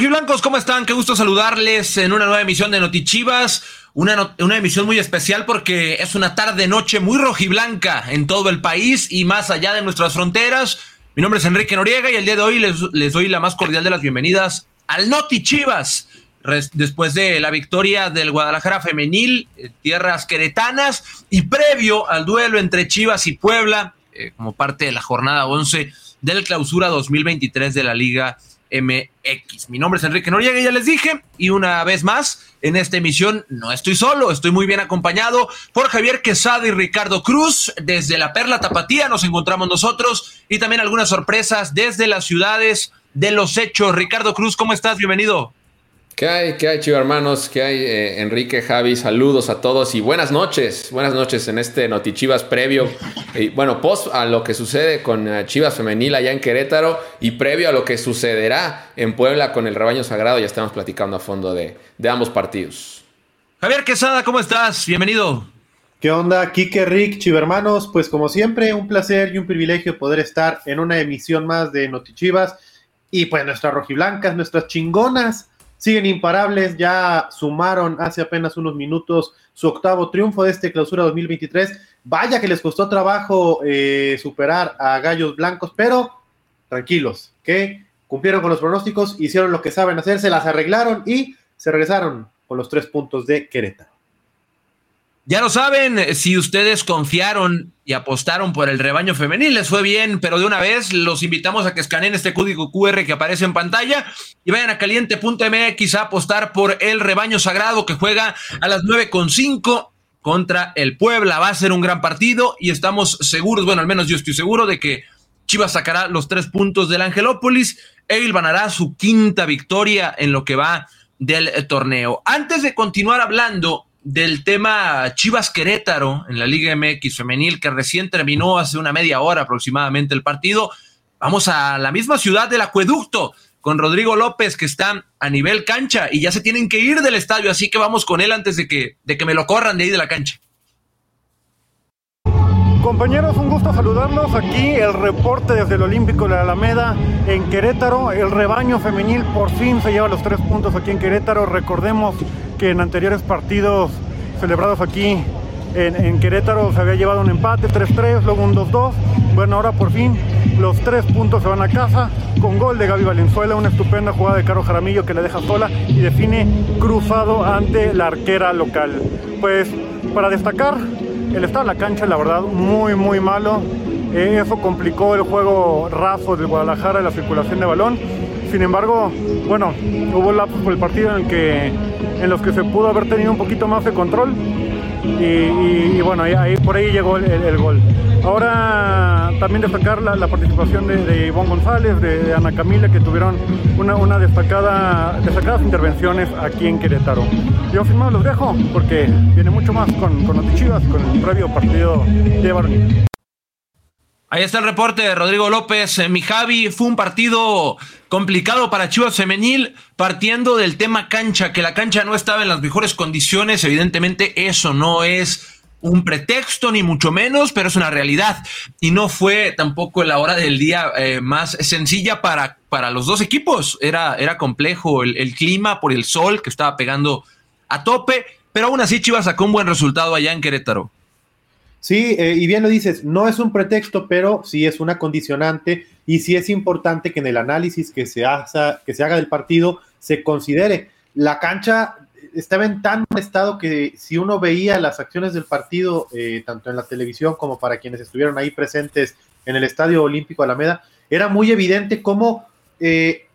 Rojiblancos, ¿cómo están? Qué gusto saludarles en una nueva emisión de Notichivas. Una, una emisión muy especial porque es una tarde-noche muy rojiblanca en todo el país y más allá de nuestras fronteras. Mi nombre es Enrique Noriega y el día de hoy les, les doy la más cordial de las bienvenidas al Notichivas. Después de la victoria del Guadalajara femenil, eh, tierras queretanas y previo al duelo entre Chivas y Puebla, eh, como parte de la jornada 11 del clausura 2023 de la Liga MX. Mi nombre es Enrique Noriega, ya les dije, y una vez más, en esta emisión no estoy solo, estoy muy bien acompañado por Javier Quesada y Ricardo Cruz. Desde la Perla Tapatía nos encontramos nosotros y también algunas sorpresas desde las ciudades de los hechos. Ricardo Cruz, ¿cómo estás? Bienvenido. ¿Qué hay? ¿Qué hay, chivo hermanos? ¿Qué hay, eh, Enrique, Javi? Saludos a todos y buenas noches. Buenas noches en este Notichivas previo. Y bueno, post a lo que sucede con eh, Chivas Femenil allá en Querétaro y previo a lo que sucederá en Puebla con el rebaño sagrado. Ya estamos platicando a fondo de, de ambos partidos. Javier Quesada, ¿cómo estás? Bienvenido. ¿Qué onda, Kike, Rick, hermanos? Pues como siempre, un placer y un privilegio poder estar en una emisión más de Notichivas. Y pues nuestras rojiblancas, nuestras chingonas siguen imparables, ya sumaron hace apenas unos minutos su octavo triunfo de este clausura 2023. Vaya que les costó trabajo eh, superar a Gallos Blancos, pero tranquilos, que cumplieron con los pronósticos, hicieron lo que saben hacer, se las arreglaron y se regresaron con los tres puntos de Querétaro. Ya lo saben, si ustedes confiaron y apostaron por el rebaño femenil, les fue bien, pero de una vez los invitamos a que escaneen este código QR que aparece en pantalla y vayan a caliente.mx a apostar por el rebaño sagrado que juega a las 9.5 contra el Puebla. Va a ser un gran partido y estamos seguros, bueno, al menos yo estoy seguro de que Chivas sacará los tres puntos del Angelópolis e ganará su quinta victoria en lo que va del torneo. Antes de continuar hablando del tema Chivas Querétaro en la Liga MX femenil que recién terminó hace una media hora aproximadamente el partido. Vamos a la misma ciudad del acueducto con Rodrigo López que está a nivel cancha y ya se tienen que ir del estadio, así que vamos con él antes de que, de que me lo corran de ahí de la cancha. Compañeros, un gusto saludarlos. Aquí el reporte desde el Olímpico de la Alameda en Querétaro. El rebaño femenil por fin se lleva los tres puntos aquí en Querétaro. Recordemos que en anteriores partidos celebrados aquí en, Querétaro se había llevado un empate 3-3, luego un 2-2. Bueno, ahora por fin los tres puntos se van a casa con gol de Gaby Valenzuela, una estupenda jugada de Caro Jaramillo que le deja sola y define cruzado ante la arquera local. Pues para destacar el estado de la cancha, la verdad, muy, muy malo. Eh, eso complicó el juego raso del Guadalajara, la circulación de balón. Sin embargo, bueno, hubo lapsos por el partido en, el que, en los que se pudo haber tenido un poquito más de control. Y, bueno, ahí, por ahí llegó el, gol. Ahora también destacar la, participación de, de, Ivonne González, de, Ana Camila, que tuvieron una, una destacada, destacadas intervenciones aquí en Querétaro. Yo firmado los dejo porque viene mucho más con, con Notichivas, con el previo partido de Baronil. Ahí está el reporte de Rodrigo López. Eh, mi Javi, fue un partido complicado para Chivas Femenil, partiendo del tema cancha, que la cancha no estaba en las mejores condiciones. Evidentemente, eso no es un pretexto, ni mucho menos, pero es una realidad. Y no fue tampoco la hora del día eh, más sencilla para, para los dos equipos. Era, era complejo el, el clima por el sol que estaba pegando a tope, pero aún así Chivas sacó un buen resultado allá en Querétaro. Sí, eh, y bien lo dices, no es un pretexto, pero sí es una condicionante y sí es importante que en el análisis que se, haga, que se haga del partido se considere. La cancha estaba en tan estado que si uno veía las acciones del partido, eh, tanto en la televisión como para quienes estuvieron ahí presentes en el Estadio Olímpico Alameda, era muy evidente cómo eh,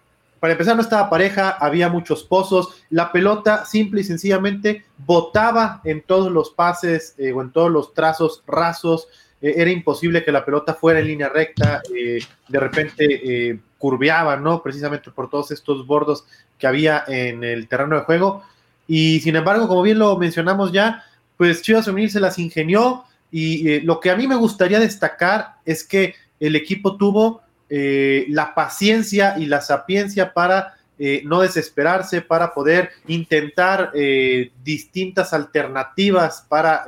para empezar, no estaba pareja, había muchos pozos. La pelota simple y sencillamente botaba en todos los pases eh, o en todos los trazos rasos. Eh, era imposible que la pelota fuera en línea recta. Eh, de repente curveaba, ¿no? Precisamente por todos estos bordos que había en el terreno de juego. Y sin embargo, como bien lo mencionamos ya, pues Chivas Femenil se las ingenió. Y lo que a mí me gustaría destacar es que el equipo tuvo eh, la paciencia y la sapiencia para eh, no desesperarse, para poder intentar eh, distintas alternativas para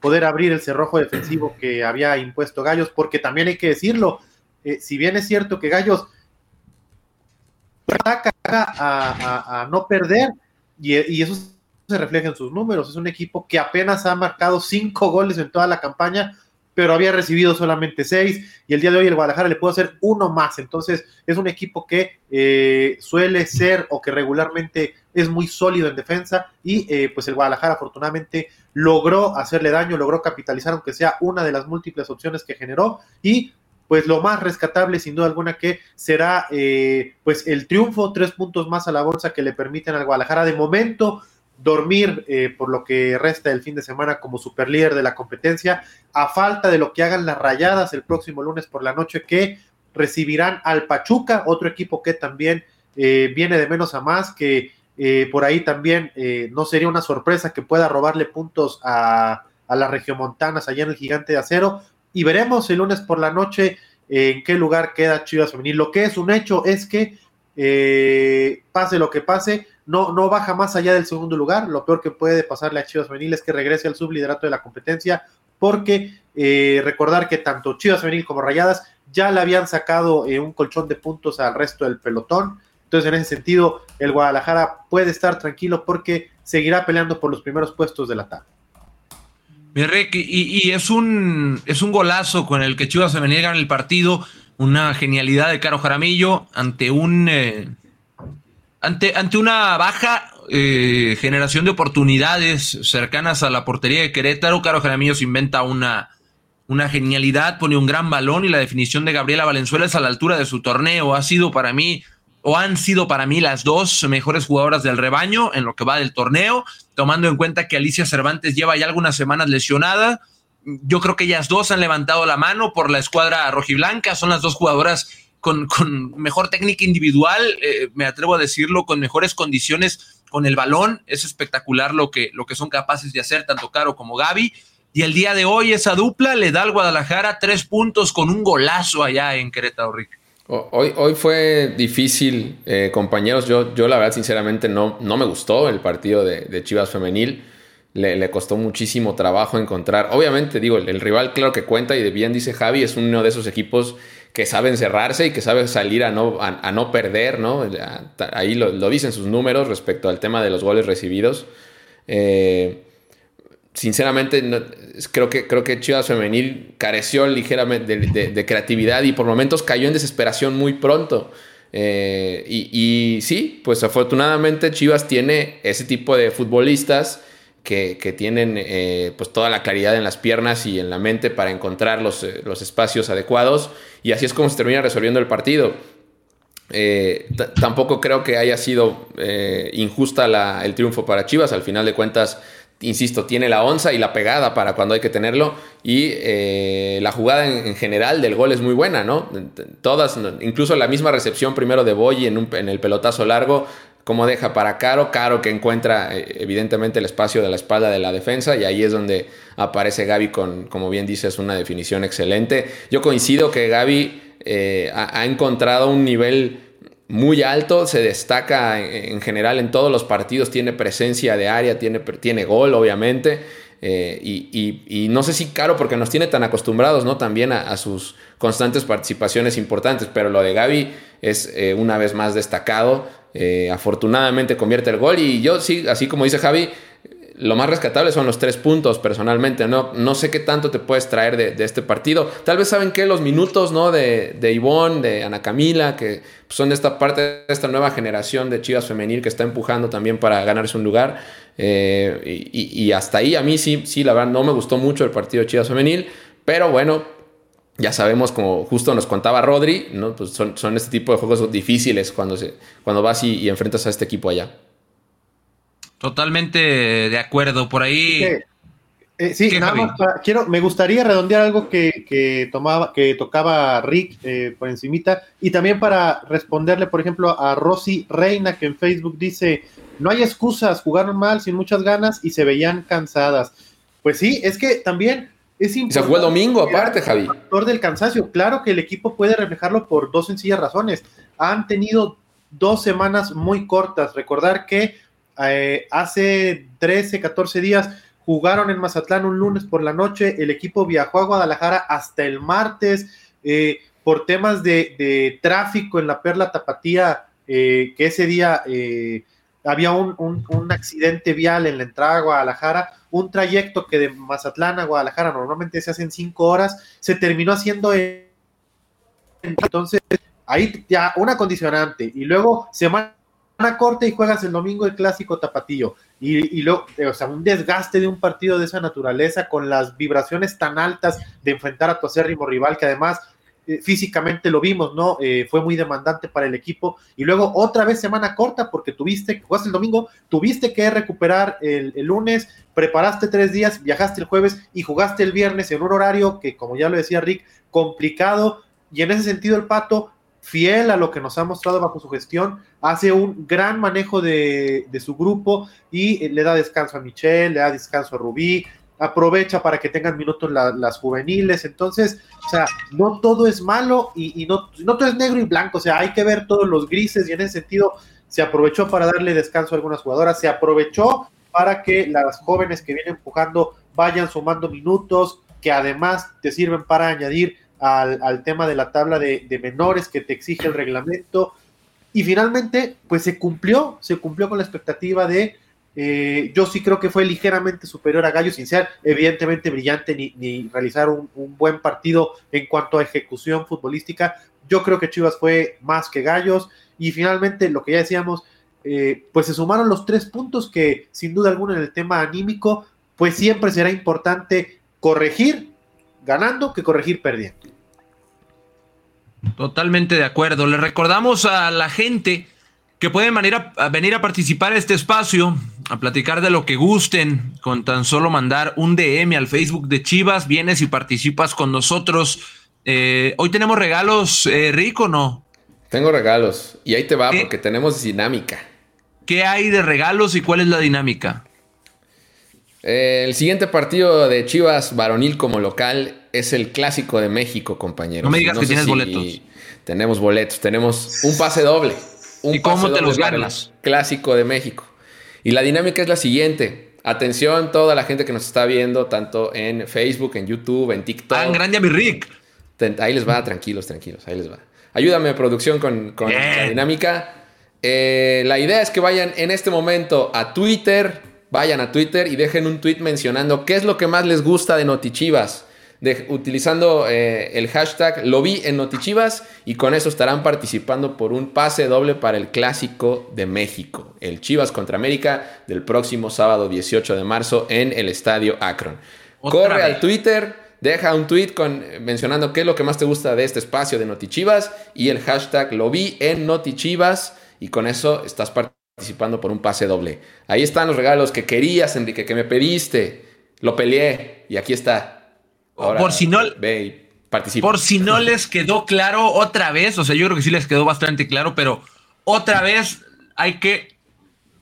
poder abrir el cerrojo defensivo que había impuesto Gallos, porque también hay que decirlo, si bien es cierto que Gallos ataca a, no perder y, eso se refleja en sus números. Es un equipo que apenas ha marcado cinco goles en toda la campaña, pero había recibido solamente seis y el día de hoy el Guadalajara le pudo hacer uno más. Entonces es un equipo que eh, suele ser o que regularmente es muy sólido en defensa y eh, pues el Guadalajara afortunadamente logró hacerle daño, logró capitalizar aunque sea una de las múltiples opciones que generó y pues lo más rescatable sin duda alguna que será eh, pues el triunfo, tres puntos más a la bolsa que le permiten al Guadalajara de momento dormir eh, por lo que resta del fin de semana como superlíder de la competencia, a falta de lo que hagan las rayadas el próximo lunes por la noche que recibirán al Pachuca, otro equipo que también eh, viene de menos a más, que por ahí también no sería una sorpresa que pueda robarle puntos a, a las regiomontanas allá en el gigante de acero, y veremos el lunes por la noche en qué lugar queda Chivas Femenil. Lo que es un hecho es que eh, pase lo que pase, no, no baja más allá del segundo lugar. Lo peor que puede pasarle a Chivas Femenil es que regrese al subliderato de la competencia, porque eh, recordar que tanto Chivas Femenil como Rayadas ya le habían sacado eh, un colchón de puntos al resto del pelotón. Entonces, en ese sentido, el Guadalajara puede estar tranquilo porque seguirá peleando por los primeros puestos de la tabla. Mi y, es, un, es un golazo con el que Chivas venía en el partido, una genialidad de Caro Jaramillo ante un eh, ante, ante una baja eh, generación de oportunidades cercanas a la portería de Querétaro. Caro Jaramillo se inventa una, una genialidad, pone un gran balón y la definición de Gabriela Valenzuela es a la altura de su torneo. Ha sido para mí o han sido para mí las dos mejores jugadoras del rebaño en lo que va del torneo, tomando en cuenta que Alicia Cervantes lleva ya algunas semanas lesionada. Yo creo que ellas dos han levantado la mano por la escuadra rojiblanca, son las dos jugadoras con, mejor técnica individual, eh, me atrevo a decirlo, con mejores condiciones con el balón. Es espectacular lo que, lo que son capaces de hacer tanto Caro como Gaby. Y el día de hoy esa dupla le da al Guadalajara tres puntos con un golazo allá en Querétaro, Rick. Hoy, hoy fue difícil, eh, compañeros. Yo, yo la verdad, sinceramente, no, no me gustó el partido de, Chivas Femenil. Le, costó muchísimo trabajo encontrar. Obviamente, digo, el, rival, claro que cuenta, y bien dice Javi, es uno de esos equipos que saben cerrarse y que sabe salir a no, a, no perder, ¿no? Ahí lo, dicen sus números respecto al tema de los goles recibidos. Eh, sinceramente, creo, que, creo que Chivas Femenil careció ligeramente de, creatividad y por momentos cayó en desesperación muy pronto. Eh, y, sí, pues afortunadamente Chivas tiene ese tipo de futbolistas que, tienen eh, pues toda la claridad en las piernas y en la mente para encontrar los, eh, los espacios adecuados y así es como se termina resolviendo el partido. tampoco creo que haya sido injusta el triunfo para Chivas, al final de cuentas insisto, tiene la onza y la pegada para cuando hay que tenerlo. Y eh, la jugada en, general del gol es muy buena, ¿no? Todas, incluso la misma recepción primero de Boy en, en el pelotazo largo, como deja para Caro, Caro que encuentra eh, evidentemente el espacio de la espalda de la defensa y ahí es donde aparece Gaby con, como bien dices, una definición excelente. Yo coincido que Gaby eh, ha encontrado un nivel muy alto, se destaca en, general en todos los partidos, tiene presencia de área, tiene, tiene gol, obviamente. Eh, y, no sé si caro porque nos tiene tan acostumbrados, ¿no? También a, sus constantes participaciones importantes, pero lo de Gaby es eh, una vez más destacado. Eh, afortunadamente convierte el gol y yo sí, así como dice Javi, lo más rescatable son los tres puntos personalmente. No, no sé qué tanto te puedes traer de, este partido. Tal vez saben que los minutos ¿no? de, de Ivonne, de Ana Camila, que son de esta parte de esta nueva generación de Chivas femenil que está empujando también para ganarse un lugar. Eh, y, hasta ahí a mí sí, sí, la verdad no me gustó mucho el partido de Chivas femenil. Pero bueno, ya sabemos, como justo nos contaba Rodri, ¿no? pues son, son este tipo de juegos difíciles cuando, se, cuando vas y enfrentas a este equipo allá. Totalmente de acuerdo. Por ahí. sí, eh, nada más quiero, me gustaría redondear algo que, tomaba, que tocaba Rick eh, por encimita y también para responderle, por ejemplo, a Rosy Reina que en Facebook dice, no hay excusas, jugaron mal, sin muchas ganas y se veían cansadas. Pues sí, es que también es importante. Se jugó el domingo aparte, Javi. El factor del cansancio, claro que el equipo puede reflejarlo por dos sencillas razones. Han tenido dos semanas muy cortas. Recordar que eh, hace 13, 14 días jugaron en Mazatlán un lunes por la noche, el equipo viajó a Guadalajara hasta el martes eh, por temas de, tráfico en la Perla Tapatía. que ese día había un, accidente vial en la entrada a Guadalajara, un trayecto que de Mazatlán a Guadalajara normalmente se hace en cinco horas, se terminó haciendo en... Entonces, ahí ya una condicionante, y luego semana corte y juegas el domingo el clásico tapatillo, y, luego, o sea, un desgaste de un partido de esa naturaleza con las vibraciones tan altas de enfrentar a tu acérrimo rival, que además eh, físicamente lo vimos, ¿no? Eh, fue muy demandante para el equipo. Y luego otra vez semana corta porque tuviste, jugaste el domingo, tuviste que recuperar el, lunes, preparaste tres días, viajaste el jueves y jugaste el viernes en un horario que, como ya lo decía Rick, complicado. Y en ese sentido el Pato, fiel a lo que nos ha mostrado bajo su gestión, hace un gran manejo de, de su grupo y le da descanso a Michelle, le da descanso a Rubí, aprovecha para que tengan minutos las juveniles. Entonces, o sea, no todo es malo y, no, no todo es negro y blanco. O sea, hay que ver todos los grises y en ese sentido se aprovechó para darle descanso a algunas jugadoras, se aprovechó para que las jóvenes que vienen empujando vayan sumando minutos, que además te sirven para añadir al, tema de la tabla de menores que te exige el reglamento. Y finalmente, pues se cumplió, se cumplió con la expectativa de eh, yo sí creo que fue ligeramente superior a Gallo, sin ser evidentemente brillante ni, realizar un, buen partido en cuanto a ejecución futbolística. Yo creo que Chivas fue más que Gallos y finalmente lo que ya decíamos, eh, pues se sumaron los tres puntos que sin duda alguna en el tema anímico, pues siempre será importante corregir ganando que corregir perdiendo. Totalmente de acuerdo. Le recordamos a la gente que pueden venir a, venir a participar en este espacio, a platicar de lo que gusten, con tan solo mandar un DM al Facebook de Chivas, vienes y participas con nosotros. Eh, hoy tenemos regalos, eh, Rico, ¿no? Tengo regalos, y ahí te va, porque tenemos dinámica. ¿Qué hay de regalos y cuál es la dinámica? El siguiente partido de Chivas varonil como local es el Clásico de México, compañeros. No me digas que tienes boletos. Tenemos boletos, tenemos un pase doble. ¿Y cómo te los ganas? Clásico de México. Y la dinámica es la siguiente. Atención toda la gente que nos está viendo, tanto en Facebook, en YouTube, en TikTok. ¡Ah, grande a mi Rick! Ahí les va, tranquilos, tranquilos, ahí les va. Ayúdame, producción, con, la dinámica. Eh, la idea es que vayan en este momento a Twitter, vayan a Twitter y dejen un tweet mencionando qué es lo que más les gusta de Notichivas utilizando eh, el hashtag lo vi en Notichivas y con eso estarán participando por un pase doble para el clásico de México, el Chivas contra América del próximo sábado 18 de marzo en el Estadio Akron. Corre al Twitter, deja un tweet con, mencionando qué es lo que más te gusta de este espacio de Notichivas y el hashtag lo vi en Notichivas y con eso estás participando por un pase doble. Ahí están los regalos que querías, Enrique, que me pediste. Lo peleé y aquí está por si no, por si no les quedó claro otra vez, o sea, yo creo que sí les quedó bastante claro, pero otra vez hay que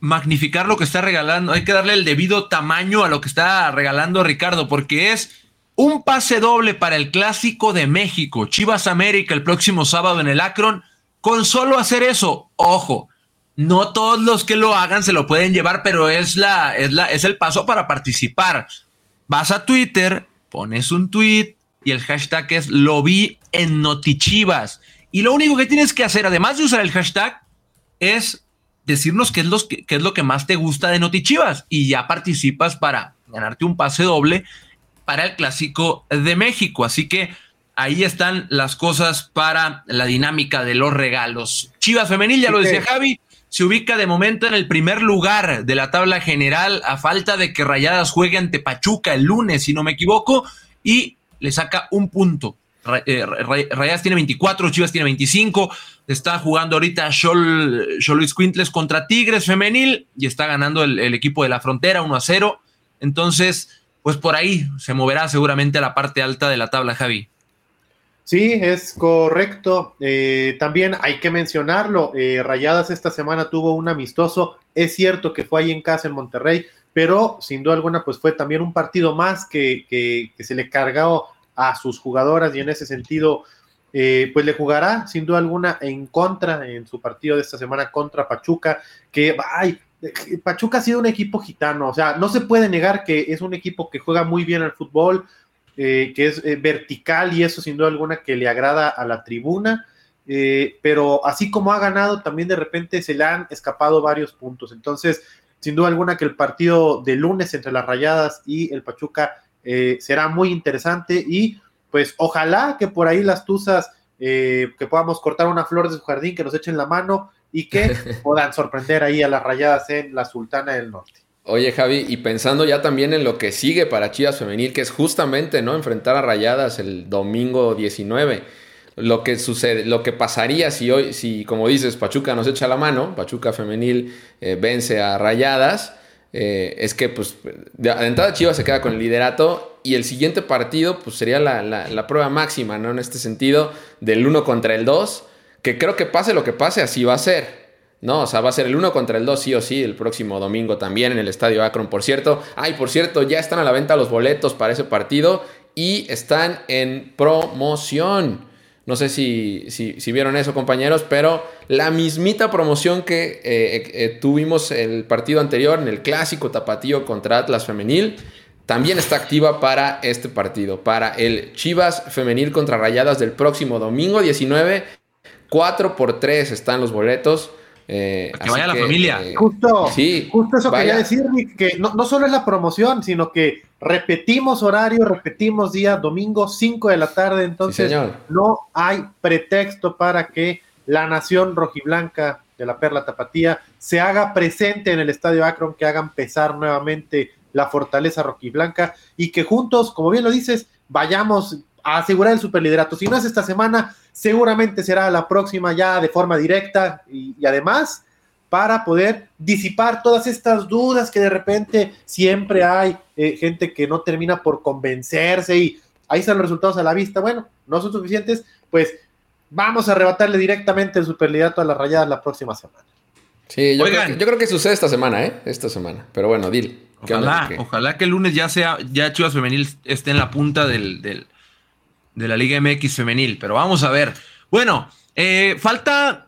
magnificar lo que está regalando, hay que darle el debido tamaño a lo que está regalando Ricardo, porque es un pase doble para el clásico de México, Chivas América el próximo sábado en el Akron. Con solo hacer eso, ojo, no todos los que lo hagan se lo pueden llevar, pero es la, es la, es el paso para participar. Vas a Twitter, pones un tweet y el hashtag es lo vi en Notichivas. Y lo único que tienes que hacer, además de usar el hashtag, es decirnos qué es, lo que, es lo que más te gusta de Notichivas. Y ya participas para ganarte un pase doble para el Clásico de México. Así que ahí están las cosas para la dinámica de los regalos. Chivas Femenil, ya lo decía Javi, se ubica de momento en el primer lugar de la tabla general a falta de que Rayadas juegue ante Pachuca el lunes, si no me equivoco, y le saca un punto. Eh, Rayadas tiene 24, Chivas tiene 25. Está jugando ahorita Shol, Luis Quintles contra Tigres femenil y está ganando el, el, equipo de la frontera 1 a 0. Entonces, pues por ahí se moverá seguramente a la parte alta de la tabla, Javi. Sí, es correcto. Eh, también hay que mencionarlo, eh, Rayadas esta semana tuvo un amistoso, es cierto que fue ahí en casa en Monterrey, pero sin duda alguna pues fue también un partido más que, que, se le cargó a sus jugadoras y en ese sentido eh, pues le jugará sin duda alguna en contra en su partido de esta semana contra Pachuca, que ay, Pachuca ha sido un equipo gitano, o sea, no se puede negar que es un equipo que juega muy bien al fútbol, eh, que es eh, vertical y eso sin duda alguna que le agrada a la tribuna. eh, pero así como ha ganado, también de repente se le han escapado varios puntos. Entonces, sin duda alguna que el partido de lunes entre las Rayadas y el Pachuca eh, será muy interesante y pues ojalá que por ahí las Tuzas, eh, que podamos cortar una flor de su jardín, que nos echen la mano y que puedan sorprender ahí a las Rayadas en la Sultana del Norte. Oye, Javi, y pensando ya también en lo que sigue para Chivas Femenil, que es justamente ¿no? enfrentar a Rayadas el domingo 19. Lo que sucede, lo que pasaría si hoy, si como dices, Pachuca nos echa la mano, Pachuca Femenil eh, vence a Rayadas, eh, es que pues de, entrada Chivas se queda con el liderato y el siguiente partido pues sería la, la, prueba máxima, ¿no? En este sentido, del 1 contra el 2, que creo que pase lo que pase, así va a ser. No, o sea, va a ser el 1 contra el 2 sí o sí el próximo domingo también en el Estadio Akron, por cierto. Ay, por cierto, ya están a la venta los boletos para ese partido y están en promoción. No sé si, si, vieron eso, compañeros, pero la mismita promoción que eh, eh, tuvimos el partido anterior en el clásico tapatío contra Atlas Femenil, también está activa para este partido, para el Chivas Femenil contra Rayadas del próximo domingo 19. 4 por 3 están los boletos. Eh, que vaya la familia. Eh, justo, sí, justo eso quería decir, que no, no, solo es la promoción, sino que repetimos horario, repetimos día, domingo 5 de la tarde, entonces no hay pretexto para que la nación rojiblanca de la Perla Tapatía se haga presente en el Estadio Akron, que hagan pesar nuevamente la fortaleza rojiblanca y que juntos, como bien lo dices, vayamos a asegurar el superliderato. Si no es esta semana, seguramente será la próxima ya de forma directa y, además para poder disipar todas estas dudas que de repente siempre hay eh, gente que no termina por convencerse y ahí están los resultados a la vista. Bueno, no son suficientes, pues vamos a arrebatarle directamente el superliderato a las rayadas la próxima semana. Sí, yo, creo, que, yo creo que sucede esta semana, ¿eh? Esta semana. Pero bueno, Dil. Ojalá, ojalá que el lunes ya sea, ya Chivas Femenil esté en la punta del de la Liga MX femenil, pero vamos a ver. Bueno, eh, falta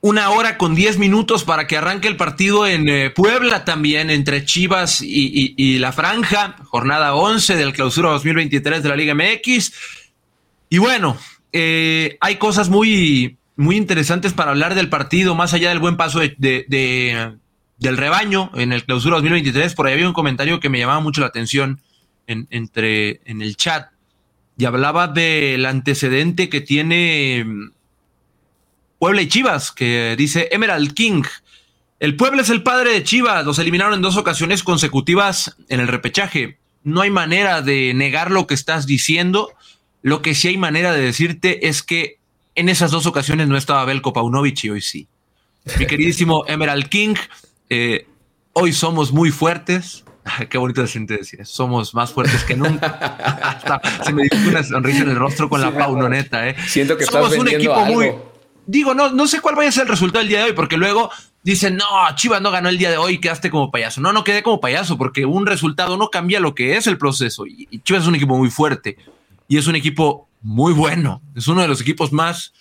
una hora con diez minutos para que arranque el partido en eh, Puebla también entre Chivas y, la Franja, jornada 11 del clausura 2023 de la Liga MX. Y bueno, eh, hay cosas muy, muy interesantes para hablar del partido, más allá del buen paso de, del rebaño en el clausura 2023. Por ahí había un comentario que me llamaba mucho la atención en, entre, en el chat y hablaba del antecedente que tiene mm, Puebla y Chivas, que dice Emerald King. El Puebla es el padre de Chivas, los eliminaron en dos ocasiones consecutivas en el repechaje. No hay manera de negar lo que estás diciendo. Lo que sí hay manera de decirte es que en esas dos ocasiones no estaba Belko Paunovic y hoy sí. Mi queridísimo Emerald King, eh, hoy somos muy fuertes, Qué bonito se siente decir Somos más fuertes que nunca. se me dio una sonrisa en el rostro con la paunoneta, ¿eh? Siento que Somos un equipo muy. Digo, no, no sé cuál vaya a ser el resultado del día de hoy, porque luego dicen, no, Chivas no ganó el día de hoy, quedaste como payaso. No, no quedé como payaso, porque un resultado no cambia lo que es el proceso. Y Chivas es un equipo muy fuerte y es un equipo muy bueno. Es uno de los equipos más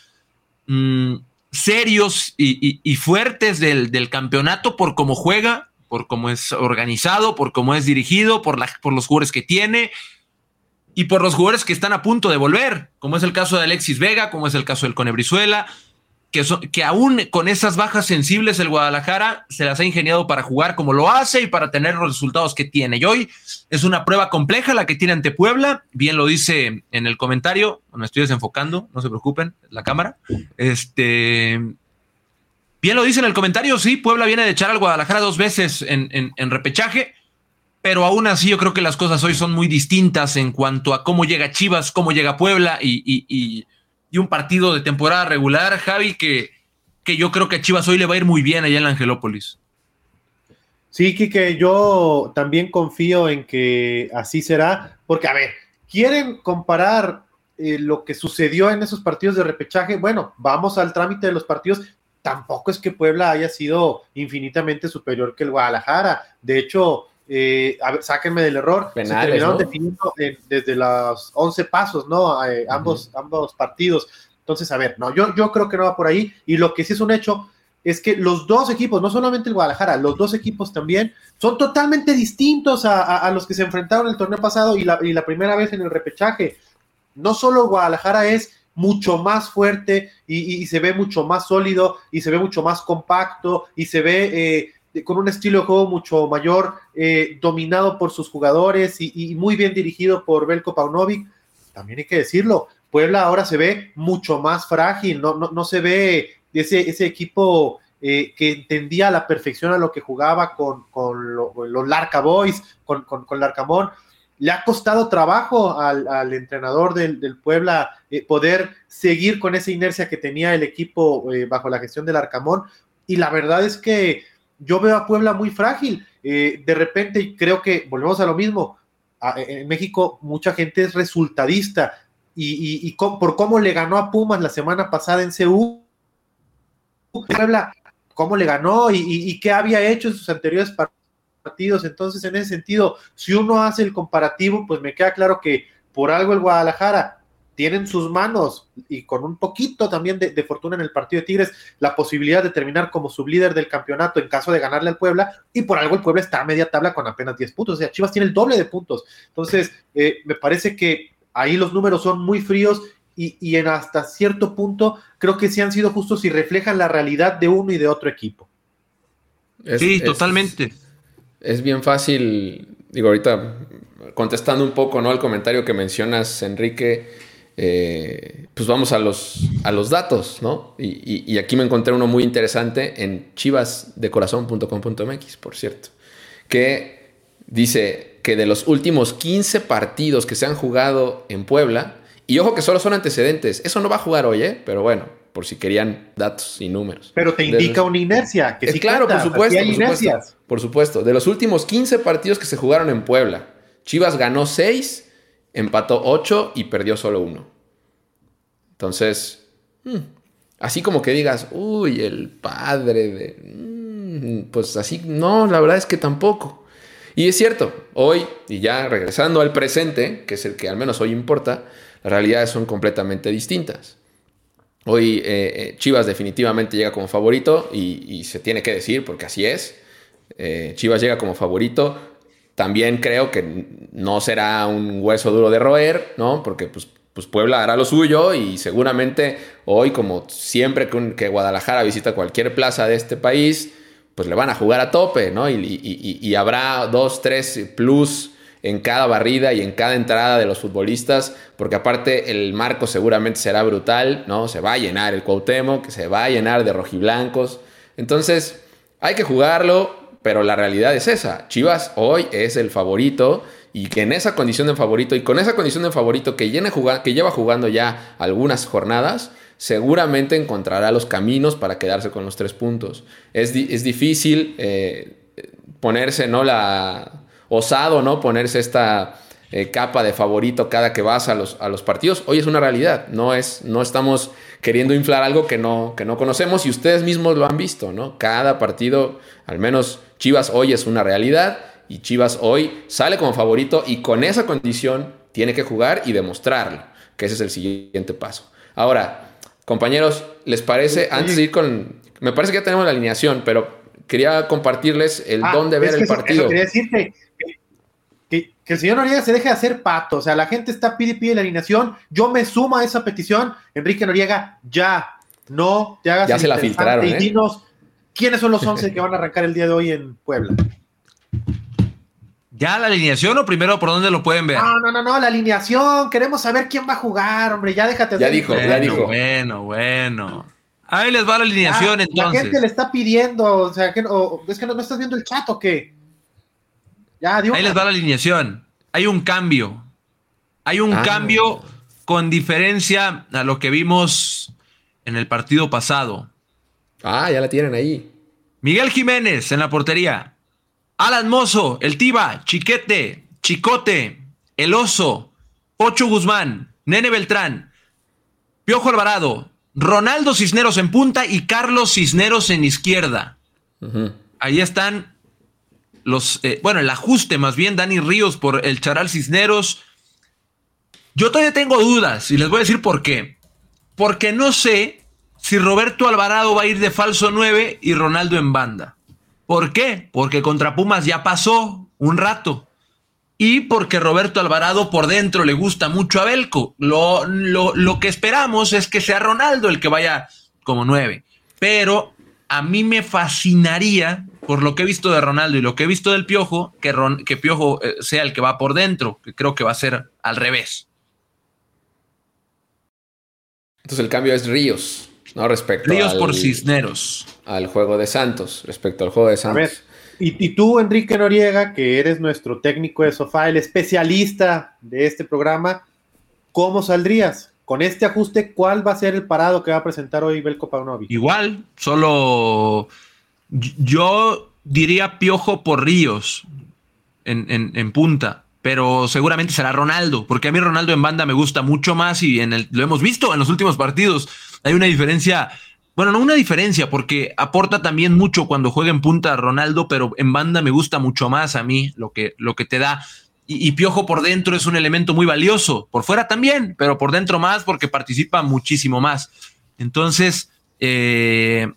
mm, serios y, fuertes del, del campeonato por cómo juega por cómo es organizado, por cómo es dirigido, por, la, por los jugadores que tiene y por los jugadores que están a punto de volver, como es el caso de Alexis Vega, como es el caso del Conebrizuela, que, que aún con esas bajas sensibles el Guadalajara se las ha ingeniado para jugar como lo hace y para tener los resultados que tiene. Y hoy es una prueba compleja la que tiene ante Puebla, bien lo dice en el comentario, me estoy desenfocando, no se preocupen, la cámara. Este, Bien lo dice en el comentario, sí, Puebla viene de echar al Guadalajara dos veces en, repechaje, pero aún así yo creo que las cosas hoy son muy distintas en cuanto a cómo llega Chivas, cómo llega Puebla y, un partido de temporada regular, Javi, que, que yo creo que a Chivas hoy le va a ir muy bien allá en la Angelópolis. Sí, Kike, yo también confío en que así será, porque a ver, quieren comparar eh, lo que sucedió en esos partidos de repechaje. Bueno, vamos al trámite de los partidos tampoco es que Puebla haya sido infinitamente superior que el Guadalajara. De hecho, eh, sáquenme del error, se terminaron definiendo desde los 11 pasos, ¿no? Eh, ambos, ambos partidos. Entonces, a ver, no, yo, yo creo que no va por ahí. Y lo que sí es un hecho es que los dos equipos, no solamente el Guadalajara, los dos equipos también son totalmente distintos a, los que se enfrentaron el torneo pasado y la, y la primera vez en el repechaje. No solo Guadalajara es mucho más fuerte y, se ve mucho más sólido y se ve mucho más compacto y se ve eh, con un estilo de juego mucho mayor, eh, dominado por sus jugadores y, muy bien dirigido por Belko Paunovic. También hay que decirlo, Puebla ahora se ve mucho más frágil, no, no, se ve ese, ese equipo eh, que entendía a la perfección a lo que jugaba con, los Larca Boys, con, con, Larcamón le ha costado trabajo al, entrenador del, Puebla eh, poder seguir con esa inercia que tenía el equipo eh, bajo la gestión del Arcamón. Y la verdad es que yo veo a Puebla muy frágil. Eh, de repente, creo que volvemos a lo mismo. en México, mucha gente es resultadista. Y, por cómo le ganó a Pumas la semana pasada en CU, Puebla, cómo le ganó y, y qué había hecho en sus anteriores partidos partidos. Entonces, en ese sentido, si uno hace el comparativo, pues me queda claro que por algo el Guadalajara tiene en sus manos y con un poquito también de, fortuna en el partido de Tigres la posibilidad de terminar como sublíder del campeonato en caso de ganarle al Puebla y por algo el Puebla está a media tabla con apenas 10 puntos, o sea, Chivas tiene el doble de puntos. Entonces, eh, me parece que ahí los números son muy fríos y, y, en hasta cierto punto creo que sí han sido justos y reflejan la realidad de uno y de otro equipo. sí, totalmente es bien fácil, digo, ahorita contestando un poco, ¿no? Al comentario que mencionas, Enrique, eh, pues vamos a los, a los datos, ¿no? Y, aquí me encontré uno muy interesante en chivasdecorazon.com.mx, por cierto, que dice que de los últimos 15 partidos que se han jugado en Puebla, y ojo que solo son antecedentes, eso no va a jugar hoy, ¿eh? Pero bueno, por si querían datos y números. Pero te indica una inercia. Que sí claro, por supuesto. Por supuesto, por supuesto. De los últimos 15 partidos que se jugaron en Puebla, Chivas ganó 6, empató 8 y perdió solo 1. Entonces, hmm, así como que digas, uy, el padre de... Hmm, pues así, no, la verdad es que tampoco. Y es cierto, hoy, y ya regresando al presente, que es el que al menos hoy importa, las realidades son completamente distintas. Hoy eh, eh, Chivas definitivamente llega como favorito y, se tiene que decir porque así es. Eh, Chivas llega como favorito. También creo que no será un hueso duro de roer, ¿no? Porque pues, pues Puebla hará lo suyo y seguramente hoy, como siempre que, Guadalajara visita cualquier plaza de este país, pues le van a jugar a tope, ¿no? Y habrá dos, tres plus en cada barrida y en cada entrada de los futbolistas, porque aparte el marco seguramente será brutal, ¿no? Se va a llenar el Cuauhtémoc, se va a llenar de rojiblancos. Entonces, hay que jugarlo, pero la realidad es esa. Chivas hoy es el favorito y que en esa condición de favorito y con esa condición de favorito que, que lleva jugando ya algunas jornadas, seguramente encontrará los caminos para quedarse con los tres puntos. Es, difícil eh, ponerse, ¿no? La, osado, ¿no? Ponerse esta eh, capa de favorito cada que vas a los, a los partidos. Hoy es una realidad, no, es, no estamos queriendo inflar algo que no, que no conocemos y ustedes mismos lo han visto, ¿no? Cada partido, al menos Chivas hoy es una realidad y Chivas hoy sale como favorito y con esa condición tiene que jugar y demostrarlo, que ese es el siguiente paso. Ahora, compañeros, ¿les parece, antes de ir con... Me parece que ya tenemos la alineación, pero quería compartirles el ah, dónde ver el partido. quería decirte, que, el señor Noriega se deje de hacer pato. O sea, la gente está pide pide la alineación. Yo me sumo a esa petición. Enrique Noriega, ya. No te hagas. Ya se la filtraron. ¿eh? dinos quiénes son los 11 que van a arrancar el día de hoy en Puebla. ¿Ya la alineación o primero por dónde lo pueden ver? No, no, no, no, la alineación. Queremos saber quién va a jugar, hombre. Ya déjate Ya dijo, ya dijo. Bueno, bueno. Ahí les va la alineación entonces. La gente le está pidiendo, o sea, que, es que no, estás viendo el chat o qué. Ahí les va la alineación. Hay un cambio. Hay un ah. cambio con diferencia a lo que vimos en el partido pasado. Ah, ya la tienen ahí. Miguel Jiménez en la portería. Alan Mozo, el Tiba, Chiquete, Chicote, El Oso, Pocho Guzmán, Nene Beltrán, Piojo Alvarado, Ronaldo Cisneros en punta y Carlos Cisneros en izquierda. Ahí están los, eh, bueno, el ajuste más bien, Dani Ríos por el Charal Cisneros. Yo todavía tengo dudas y les voy a decir por qué. Porque no sé si Roberto Alvarado va a ir de falso 9 y Ronaldo en banda. ¿Por qué? Porque contra Pumas ya pasó un rato. Y porque Roberto Alvarado por dentro le gusta mucho a Belco. Lo, lo, lo que esperamos es que sea Ronaldo el que vaya como nueve, pero a mí me fascinaría, por lo que he visto de Ronaldo y lo que he visto del Piojo, que, que Piojo eh, sea el que va por dentro, que creo que va a ser al revés. Entonces el cambio es Ríos, ¿no? Respecto Ríos por Cisneros. Al juego de Santos, respecto al juego de Santos. Y, tú, Enrique Noriega, que eres nuestro técnico de sofá, el especialista de este programa, ¿cómo saldrías? Con este ajuste, ¿cuál va a ser el parado que va a presentar hoy Belko Paunovic? Igual, solo yo diría Piojo por Ríos en, punta, pero seguramente será Ronaldo, porque a mí Ronaldo en banda me gusta mucho más y en el, lo hemos visto en los últimos partidos. Hay una diferencia bueno, no una diferencia, porque aporta también mucho cuando juega en punta Ronaldo, pero en banda me gusta mucho más a mí lo que, lo que te da. Y, Piojo por dentro es un elemento muy valioso, por fuera también, pero por dentro más porque participa muchísimo más. Entonces, eh,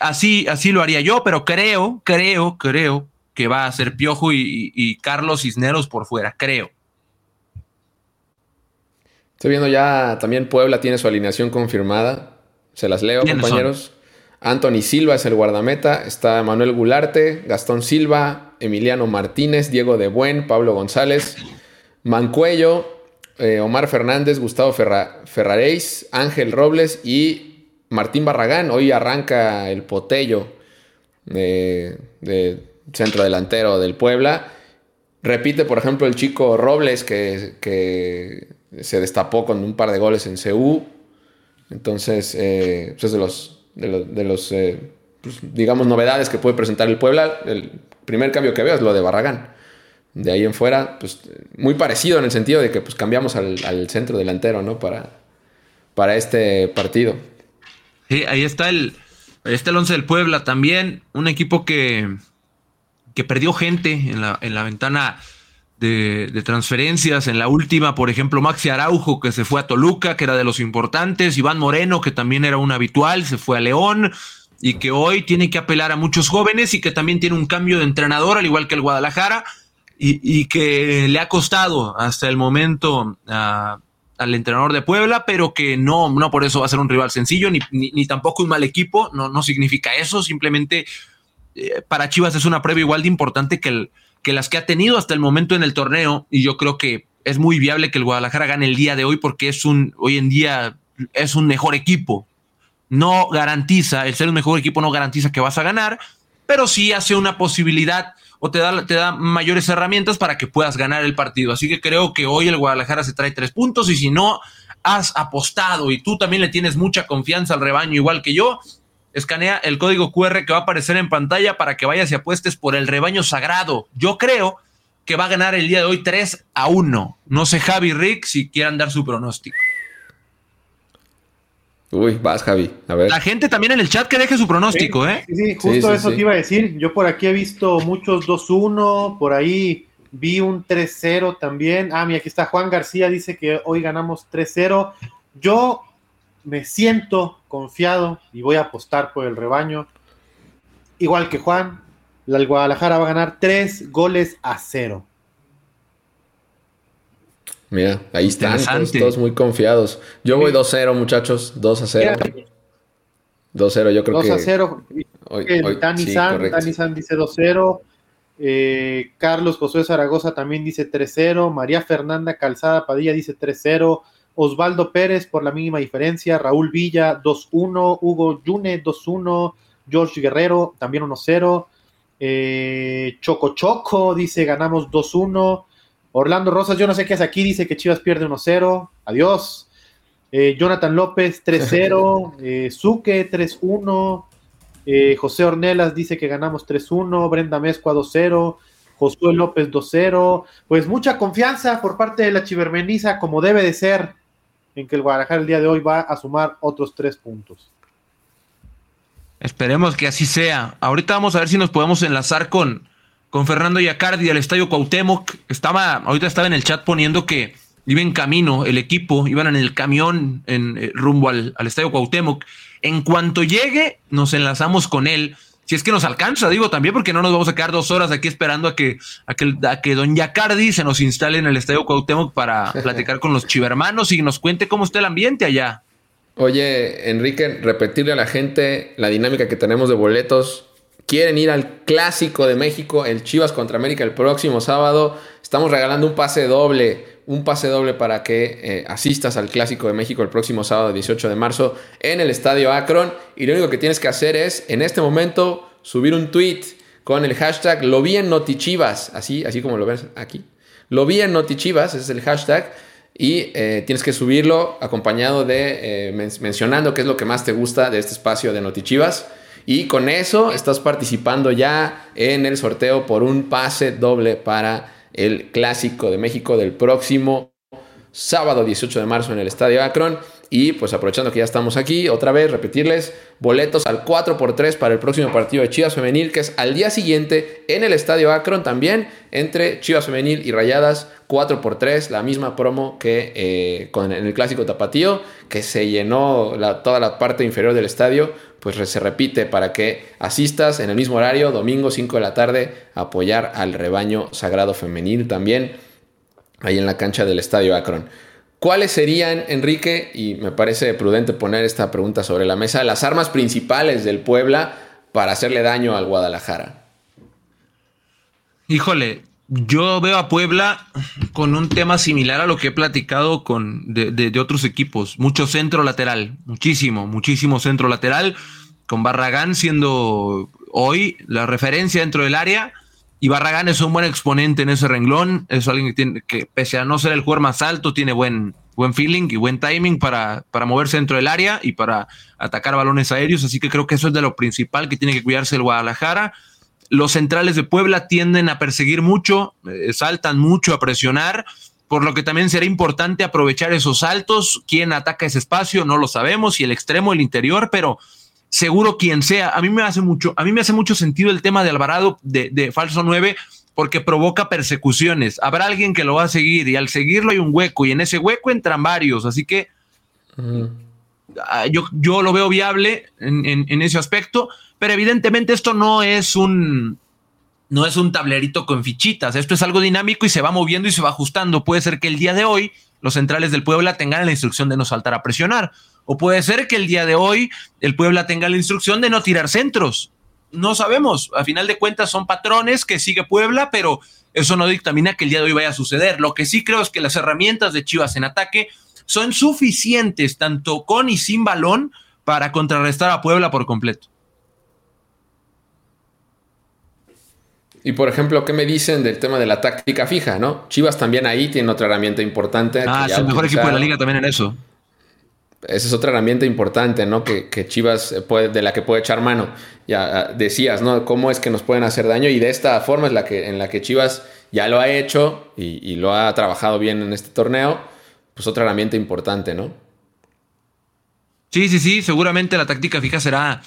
así, así lo haría yo, pero creo, creo, creo que va a ser Piojo y, y Carlos Cisneros por fuera, creo. Estoy viendo ya también Puebla tiene su alineación confirmada. Se las leo, compañeros. Anthony Silva es el guardameta. Está Manuel Gularte, Gastón Silva, Emiliano Martínez, Diego de Buen, Pablo González, Mancuello, eh, Omar Fernández, Gustavo Ferra Ferraréis, Ángel Robles y Martín Barragán. Hoy arranca el Potello de, centro delantero del Puebla. Repite, por ejemplo, el chico Robles que, que se destapó con un par de goles en CU. Entonces, eh, pues es de los, de los, eh, pues, digamos, novedades que puede presentar el Puebla. El primer cambio que veo es lo de Barragán. De ahí en fuera, pues muy parecido en el sentido de que pues cambiamos al, centro delantero, ¿no? Para, para este partido. Sí, ahí está el, ahí está el once del Puebla también. Un equipo que, que perdió gente en la, en la ventana de, transferencias. En la última, por ejemplo, Maxi Araujo, que se fue a Toluca, que era de los importantes. Iván Moreno, que también era un habitual, se fue a León y que hoy tiene que apelar a muchos jóvenes y que también tiene un cambio de entrenador, al igual que el Guadalajara, y, que le ha costado hasta el momento al entrenador de Puebla, pero que no, no por eso va a ser un rival sencillo, ni, ni, tampoco un mal equipo, no, no significa eso, simplemente eh, para Chivas es una prueba igual de importante que el, que las que ha tenido hasta el momento en el torneo, y yo creo que es muy viable que el Guadalajara gane el día de hoy porque es un, hoy en día es un mejor equipo. No garantiza, el ser un mejor equipo no garantiza que vas a ganar, pero sí hace una posibilidad o te da, te da mayores herramientas para que puedas ganar el partido. Así que creo que hoy el Guadalajara se trae tres puntos y si no has apostado y tú también le tienes mucha confianza al rebaño igual que yo, escanea el código QR que va a aparecer en pantalla para que vayas y apuestes por el rebaño sagrado. Yo creo que va a ganar el día de hoy 3 a 1. No sé, Javi Rick, si quieran dar su pronóstico. Uy, vas, Javi. A ver. La gente también en el chat que deje su pronóstico, ¿eh? Sí, sí, justo eso te iba a decir. Yo por aquí he visto muchos 2-1, por ahí vi un 3-0 también. Ah, mira, aquí está Juan García, dice que hoy ganamos 3-0. Yo me siento confiado y voy a apostar por el rebaño. Igual que Juan, la Guadalajara va a ganar tres goles a cero. Mira, ahí están todos, muy confiados. Yo voy 2-0, muchachos, 2 a 0. 2-0, yo creo que. 2 a 0. Dani, San, dice 2-0. Eh, Carlos Josué Zaragoza también dice 3-0. María Fernanda Calzada Padilla dice 3-0. Osvaldo Pérez por la mínima diferencia, Raúl Villa 2-1, Hugo Yune 2-1, George Guerrero también 1-0, eh, Choco Choco dice ganamos 2-1, Orlando Rosas, yo no sé qué es aquí, dice que Chivas pierde 1-0, adiós, eh, Jonathan López 3-0, eh, Suque 3-1, eh, José Ornelas dice que ganamos 3-1, Brenda Mezcua 2-0, Josué López 2-0, pues mucha confianza por parte de la Chivermeniza como debe de ser en que el Guadalajara el día de hoy va a sumar otros tres puntos. Esperemos que así sea. Ahorita vamos a ver si nos podemos enlazar con, con Fernando Yacardi del Estadio Cuauhtémoc. Estaba, ahorita estaba en el chat poniendo que iba en camino el equipo, iban en el camión en, eh, rumbo al, al Estadio Cuauhtémoc. En cuanto llegue, nos enlazamos con él si es que nos alcanza, digo también, porque no nos vamos a quedar dos horas aquí esperando a que, a que, a que Don Yacardi se nos instale en el Estadio Cuauhtémoc para platicar con los chivermanos y nos cuente cómo está el ambiente allá. Oye, Enrique, repetirle a la gente la dinámica que tenemos de boletos. Quieren ir al Clásico de México, el Chivas contra América el próximo sábado. Estamos regalando un pase doble un pase doble para que eh, asistas al Clásico de México el próximo sábado 18 de marzo en el Estadio Akron. Y lo único que tienes que hacer es, en este momento, subir un tweet con el hashtag lo vi en Notichivas, así, así como lo ves aquí. Lo vi en Notichivas, ese es el hashtag. Y eh, tienes que subirlo acompañado de eh, mencionando qué es lo que más te gusta de este espacio de Notichivas. Y con eso estás participando ya en el sorteo por un pase doble para el Clásico de México del próximo sábado 18 de marzo en el Estadio Akron. Y pues aprovechando que ya estamos aquí, otra vez repetirles boletos al 4x3 para el próximo partido de Chivas Femenil, que es al día siguiente en el Estadio Akron también, entre Chivas Femenil y Rayadas, 4x3, la misma promo que eh, con, en el clásico Tapatío, que se llenó toda la parte inferior del estadio, pues se repite para que asistas en el mismo horario, domingo 5 de la tarde, a apoyar al rebaño sagrado femenil también, ahí en la cancha del Estadio Akron. ¿Cuáles serían, Enrique, y me parece prudente poner esta pregunta sobre la mesa, las armas principales del Puebla para hacerle daño al Guadalajara? Híjole, yo veo a Puebla con un tema similar a lo que he platicado con de, otros equipos. Mucho centro lateral, muchísimo, muchísimo centro lateral, con Barragán siendo hoy la referencia dentro del área y Barragán es un buen exponente en ese renglón, es alguien que tiene que, pese a no ser el jugador más alto, tiene buen, buen feeling y buen timing para, para moverse dentro del área y para atacar balones aéreos. Así que creo que eso es de lo principal que tiene que cuidarse el Guadalajara. Los centrales de Puebla tienden a perseguir mucho, eh, saltan mucho a presionar, por lo que también será importante aprovechar esos saltos. ¿Quién ataca ese espacio? No lo sabemos, y el extremo, el interior, pero seguro quien sea. A mí me hace mucho, a mí me hace mucho sentido el tema de Alvarado de, falso 9 porque provoca persecuciones. Habrá alguien que lo va a seguir y al seguirlo hay un hueco y en ese hueco entran varios. Así que ah, yo, yo, lo veo viable en, en, ese aspecto, pero evidentemente esto no es un no es un tablerito con fichitas. Esto es algo dinámico y se va moviendo y se va ajustando. Puede ser que el día de hoy los centrales del Puebla tengan la instrucción de no saltar a presionar. O puede ser que el día de hoy el Puebla tenga la instrucción de no tirar centros. No sabemos. A final de cuentas son patrones que sigue Puebla, pero eso no dictamina que el día de hoy vaya a suceder. Lo que sí creo es que las herramientas de Chivas en ataque son suficientes, tanto con y sin balón, para contrarrestar a Puebla por completo. Y por ejemplo, ¿qué me dicen del tema de la táctica fija, no? Chivas también ahí tiene otra herramienta importante. Ah, es el mejor equipo de la liga también en eso. Esa es otra herramienta importante, ¿no? Que, Chivas puede, de la que puede echar mano. Ya ah, decías, ¿no? Cómo es que nos pueden hacer daño y de esta forma es la que, en la que Chivas ya lo ha hecho y, lo ha trabajado bien en este torneo. Pues otra herramienta importante, ¿no? Sí, sí, sí. Seguramente la táctica fija será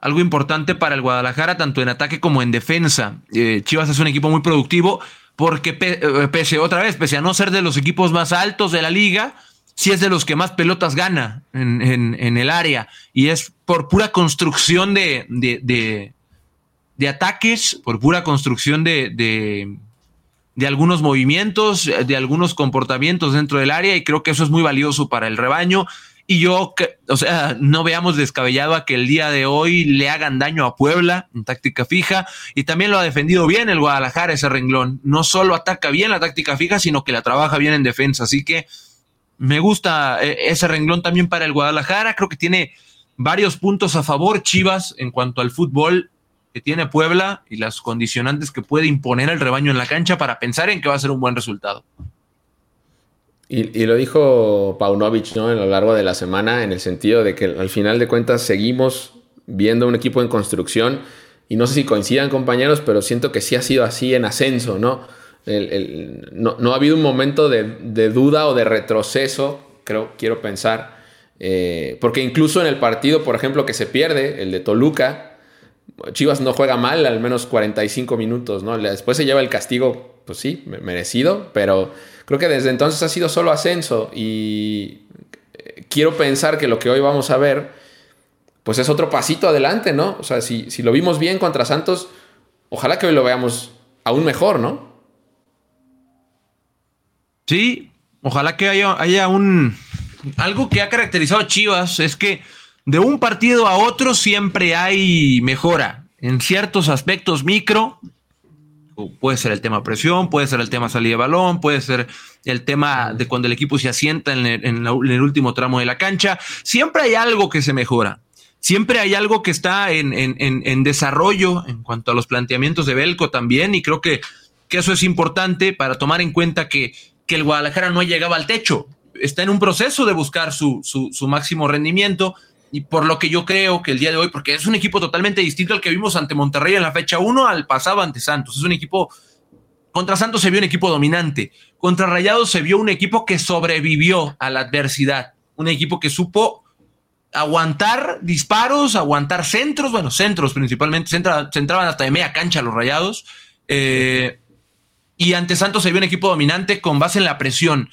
algo importante para el Guadalajara, tanto en ataque como en defensa. Eh, Chivas es un equipo muy productivo porque eh, pese otra vez, pese a no ser de los equipos más altos de la liga, si es de los que más pelotas gana en, el área y es por pura construcción de, de, ataques, por pura construcción de, de, algunos movimientos, de algunos comportamientos dentro del área y creo que eso es muy valioso para el rebaño. Y yo, o sea, no veamos descabellado a que el día de hoy le hagan daño a Puebla en táctica fija. Y también lo ha defendido bien el Guadalajara ese renglón. No solo ataca bien la táctica fija, sino que la trabaja bien en defensa. Así que me gusta eh, ese renglón también para el Guadalajara. Creo que tiene varios puntos a favor Chivas en cuanto al fútbol que tiene Puebla y las condicionantes que puede imponer el rebaño en la cancha para pensar en que va a ser un buen resultado. Y, lo dijo Paunovic ¿no? a lo largo de la semana en el sentido de que al final de cuentas seguimos viendo un equipo en construcción y no sé si coincidan compañeros, pero siento que sí ha sido así en ascenso, ¿no? No, ha habido un momento de, duda o de retroceso, creo, quiero pensar. Eh, porque incluso en el partido, por ejemplo, que se pierde, el de Toluca, Chivas no juega mal, al menos 45 minutos, ¿no? Después se lleva el castigo, pues sí, merecido, pero creo que desde entonces ha sido solo ascenso y eh, quiero pensar que lo que hoy vamos a ver pues es otro pasito adelante, ¿no? O sea, si, si lo vimos bien contra Santos, ojalá que hoy lo veamos aún mejor, ¿no? Sí, ojalá que haya, un... Algo que ha caracterizado a Chivas es que de un partido a otro siempre hay mejora en ciertos aspectos micro. Puede ser el tema presión, puede ser el tema salida de balón, puede ser el tema de cuando el equipo se asienta en el, último tramo de la cancha. Siempre hay algo que se mejora siempre hay algo que está en, en, en, desarrollo en cuanto a los planteamientos de Belco también, y creo que, que eso es importante para tomar en cuenta que, que, el Guadalajara no llegaba al techo, está en un proceso de buscar su, su, máximo rendimiento, y por lo que yo creo que el día de hoy, porque es un equipo totalmente distinto al que vimos ante Monterrey en la fecha 1 al pasado ante Santos, es un equipo... Contra Santos se vio un equipo dominante, contra Rayados se vio un equipo que sobrevivió a la adversidad, un equipo que supo aguantar disparos, aguantar centros, bueno, centros principalmente, centra, centraban hasta de media cancha los rayados. Eh, y ante Santos se vio un equipo dominante con base en la presión.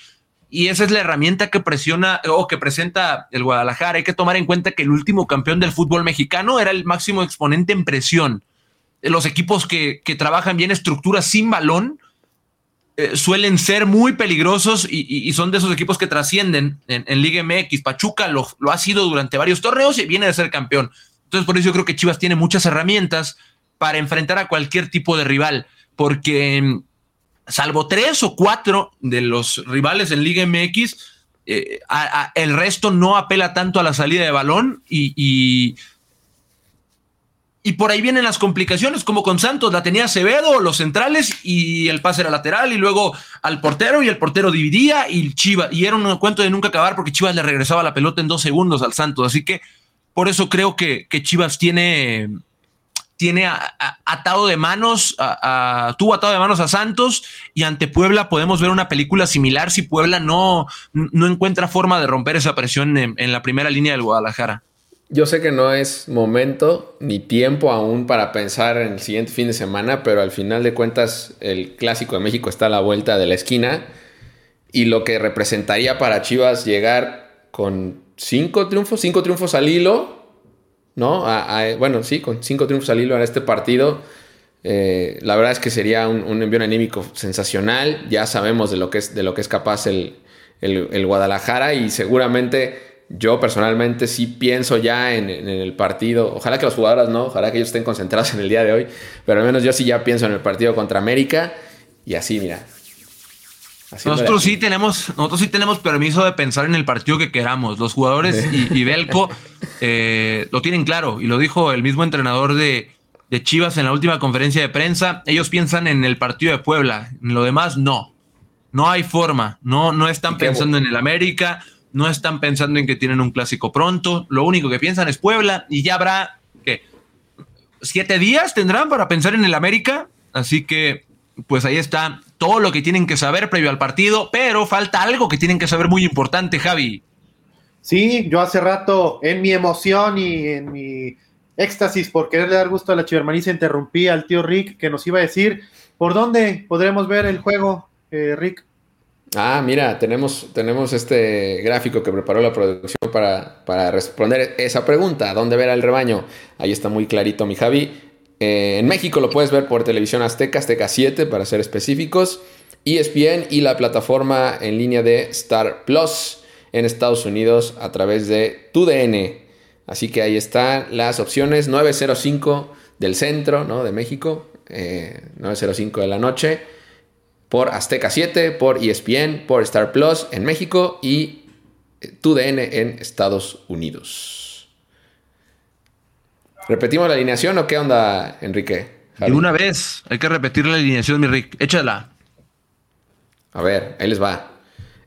Y esa es la herramienta que presiona o que presenta el Guadalajara. Hay que tomar en cuenta que el último campeón del fútbol mexicano era el máximo exponente en presión. Los equipos que, que trabajan bien estructuras sin balón eh, suelen ser muy peligrosos y, son de esos equipos que trascienden en, Liga MX. Pachuca lo, ha sido durante varios torneos y viene de ser campeón. Entonces, por eso yo creo que Chivas tiene muchas herramientas para enfrentar a cualquier tipo de rival, porque salvo tres o cuatro de los rivales en Liga MX, eh, el resto no apela tanto a la salida de balón y y por ahí vienen las complicaciones, como con Santos, la tenía Acevedo, los centrales y el pase era lateral y luego al portero y el portero dividía y Chivas, y era un cuento de nunca acabar porque Chivas le regresaba la pelota en dos segundos al Santos. Así que por eso creo que, Chivas tiene, tiene atado de manos, tuvo atado de manos a Santos y ante Puebla podemos ver una película similar si Puebla no, no encuentra forma de romper esa presión en la primera línea del Guadalajara. Yo sé que no es momento ni tiempo aún para pensar en el siguiente fin de semana, pero al final de cuentas el clásico de México está a la vuelta de la esquina y lo que representaría para Chivas llegar con cinco triunfos, cinco triunfos al hilo, ¿no? bueno, sí, con cinco triunfos al hilo en este partido. Eh, la verdad es que sería un, envío anímico sensacional. Ya sabemos de lo que es, de lo que es capaz el, el Guadalajara y seguramente yo personalmente sí pienso ya en, el partido. Ojalá que los jugadores no, ojalá que ellos estén concentrados en el día de hoy. Pero al menos yo sí ya pienso en el partido contra América. Y así, mira. Nosotros sí tenemos, nosotros sí tenemos permiso de pensar en el partido que queramos. Los jugadores y, Belco eh, lo tienen claro. Y lo dijo el mismo entrenador de, de Chivas en la última conferencia de prensa. Ellos piensan en el partido de Puebla. En lo demás, no. No hay forma. No, no están pensando en el América no están pensando en que tienen un clásico pronto, lo único que piensan es Puebla y ya habrá, ¿qué? Siete días tendrán para pensar en el América, así que pues ahí está todo lo que tienen que saber previo al partido, pero falta algo que tienen que saber muy importante, Javi. Sí, yo hace rato en mi emoción y en mi éxtasis por quererle dar gusto a la chivermaniza interrumpí al tío Rick que nos iba a decir por dónde podremos ver el juego, eh, Rick. Ah, mira, tenemos, tenemos este gráfico que preparó la producción para, responder esa pregunta. ¿Dónde ver al rebaño? Ahí está muy clarito, mi Javi. Eh, en México lo puedes ver por televisión Azteca, Azteca 7 para ser específicos, ESPN y la plataforma en línea de Star Plus en Estados Unidos a través de TUDN. Así que ahí están las opciones 905 del centro ¿no? de México, 905 eh, de la noche por Azteca 7, por ESPN, por Star Plus en México y TUDN en Estados Unidos. ¿Repetimos la alineación o qué onda, Enrique? De una vez, hay que repetir la alineación, mi Rick. Échala. A ver, ahí les va.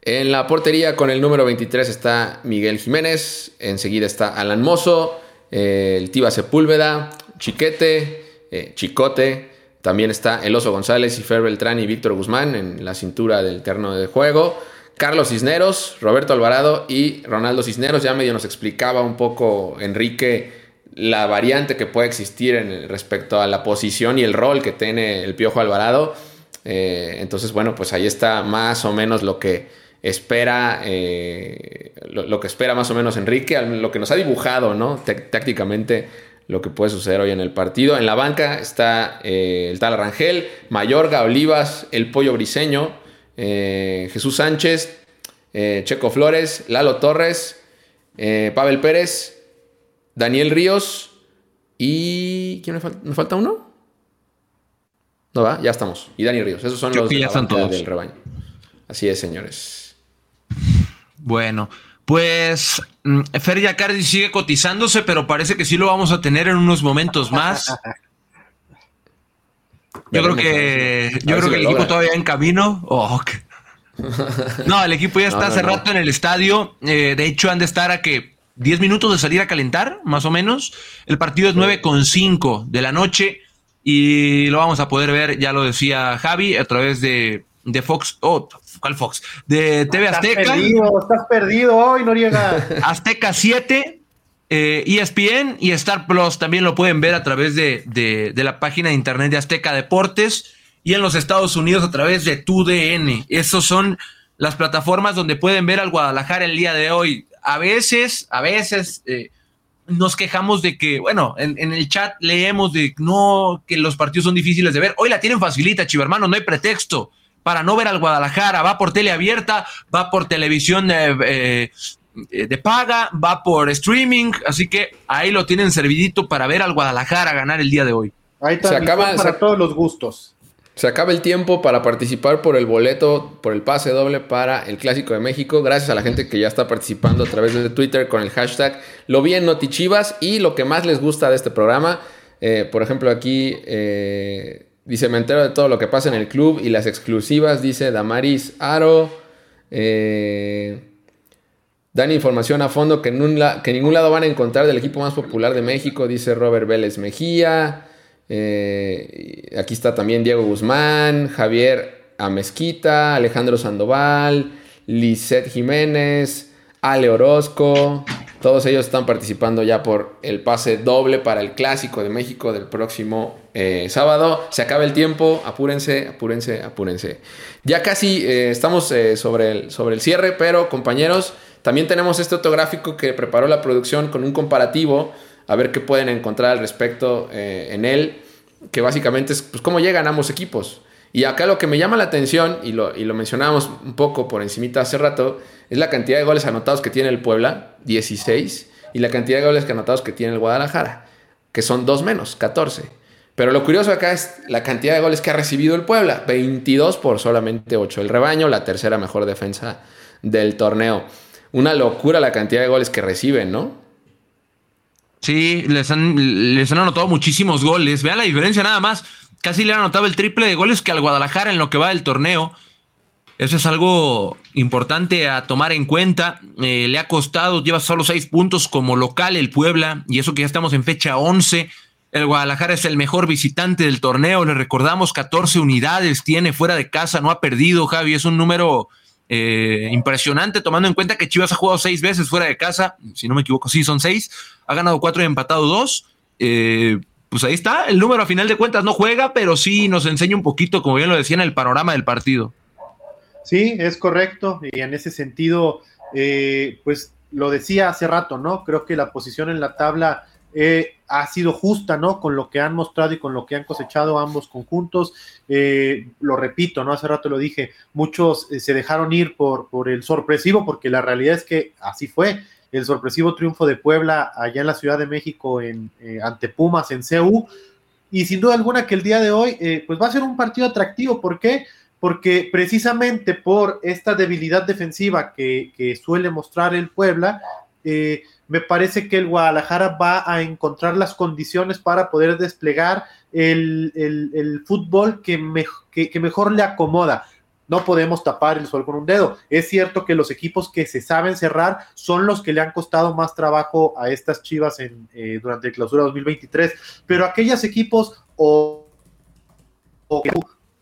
En la portería con el número 23 está Miguel Jiménez. Enseguida está Alan Mozo, eh, el Tiba Sepúlveda, Chiquete, eh, Chicote, también está El Oso González y Fer Beltrán y Víctor Guzmán en la cintura del terno de juego. Carlos Cisneros, Roberto Alvarado y Ronaldo Cisneros. Ya medio nos explicaba un poco Enrique la variante que puede existir en, respecto a la posición y el rol que tiene el Piojo Alvarado. Eh, entonces, bueno, pues ahí está más o menos lo que espera, eh, lo, que espera más o menos Enrique, lo que nos ha dibujado, ¿no? tácticamente lo que puede suceder hoy en el partido. En la banca está eh, el tal Rangel, Mayorga, Olivas, el Pollo Briseño, Jesús Sánchez, Checo Flores, Lalo Torres, Pavel Pérez, Daniel Ríos y... ¿Quién me falta? ¿Me falta uno? No va, ya estamos. Y Daniel Ríos, esos son los del rebaño. Así es, señores. Bueno, pues mm, Fer Yacardi sigue cotizándose, pero parece que sí lo vamos a tener en unos momentos más. Yo creo que, yo creo que el equipo todavía en camino. Oh, no, el equipo ya está hace rato en el estadio. Eh, de hecho, han de estar a que 10 minutos de salir a calentar, más o menos. El partido es 9 con 5 de la noche y lo vamos a poder ver, ya lo decía Javi, a través de de Fox, oh, ¿cuál Fox? De TV Azteca. Estás perdido, estás perdido hoy, Noriega. Azteca 7, ESPN y Star Plus también lo pueden ver a través de, de, la página de internet de Azteca Deportes y en los Estados Unidos a través de TUDN. Esos son las plataformas donde pueden ver al Guadalajara el día de hoy. A veces, a veces eh, nos quejamos de que, bueno, en, en, el chat leemos de no, que los partidos son difíciles de ver. Hoy la tienen facilita, chivermano, no hay pretexto para no ver al Guadalajara. Va por tele abierta, va por televisión eh, de paga, va por streaming. Así que ahí lo tienen servidito para ver al Guadalajara ganar el día de hoy. Ahí está, se acaba, para todos los gustos. Se acaba el tiempo para participar por el boleto, por el pase doble para el Clásico de México. Gracias a la gente que ya está participando a través de Twitter con el hashtag Lo vi en Notichivas. Y lo que más les gusta de este programa, eh, por ejemplo, aquí eh, Dice, me entero de todo lo que pasa en el club y las exclusivas, dice Damaris Aro. Eh, dan información a fondo que en, ningún lado van a encontrar del equipo más popular de México, dice Robert Vélez Mejía. Eh, aquí está también Diego Guzmán, Javier Amezquita, Alejandro Sandoval, Lisette Jiménez, Ale Orozco. Todos ellos están participando ya por el pase doble para el Clásico de México del próximo eh, sábado. Se acaba el tiempo, apúrense, apúrense, apúrense. Ya casi eh, estamos sobre, el, sobre el cierre, pero compañeros, también tenemos este autográfico que preparó la producción con un comparativo, a ver qué pueden encontrar al respecto en él, que básicamente es pues, cómo llegan ambos equipos. Y acá lo que me llama la atención, y lo, y lo mencionábamos un poco por encimita hace rato, es la cantidad de goles anotados que tiene el Puebla, 16, y la cantidad de goles anotados que tiene el Guadalajara, que son dos menos, 14. Pero lo curioso acá es la cantidad de goles que ha recibido el Puebla, 22 por solamente 8. El rebaño, la tercera mejor defensa del torneo. Una locura la cantidad de goles que reciben, ¿no? Sí, les han, les han anotado muchísimos goles. Vean la diferencia nada más casi le han anotado el triple de goles que al Guadalajara en lo que va del torneo. Eso es algo importante a tomar en cuenta. Eh, le ha costado, lleva solo seis puntos como local el Puebla, y eso que ya estamos en fecha 11. El Guadalajara es el mejor visitante del torneo. Le recordamos 14 unidades tiene fuera de casa, no ha perdido, Javi. Es un número eh, impresionante, tomando en cuenta que Chivas ha jugado seis veces fuera de casa. Si no me equivoco, sí, son seis. Ha ganado cuatro y empatado dos. Eh, pues ahí está, el número a final de cuentas no juega, pero sí nos enseña un poquito, como bien lo decía, en el panorama del partido. Sí, es correcto, y en ese sentido, eh, pues lo decía hace rato, ¿no? Creo que la posición en la tabla ha sido justa, ¿no? Con lo que han mostrado y con lo que han cosechado ambos conjuntos. Eh, lo repito, ¿no? Hace rato lo dije, muchos se dejaron ir por, por el sorpresivo, porque la realidad es que así fue el sorpresivo triunfo de Puebla allá en la Ciudad de México en, eh, ante Pumas en CU. Y sin duda alguna que el día de hoy eh, pues va a ser un partido atractivo. ¿Por qué? Porque precisamente por esta debilidad defensiva que, suele mostrar el Puebla, eh, me parece que el Guadalajara va a encontrar las condiciones para poder desplegar el, fútbol que, que mejor le acomoda no podemos tapar el sol con un dedo. Es cierto que los equipos que se saben cerrar son los que le han costado más trabajo a estas Chivas en, eh, durante el clausura 2023, pero aquellos equipos o,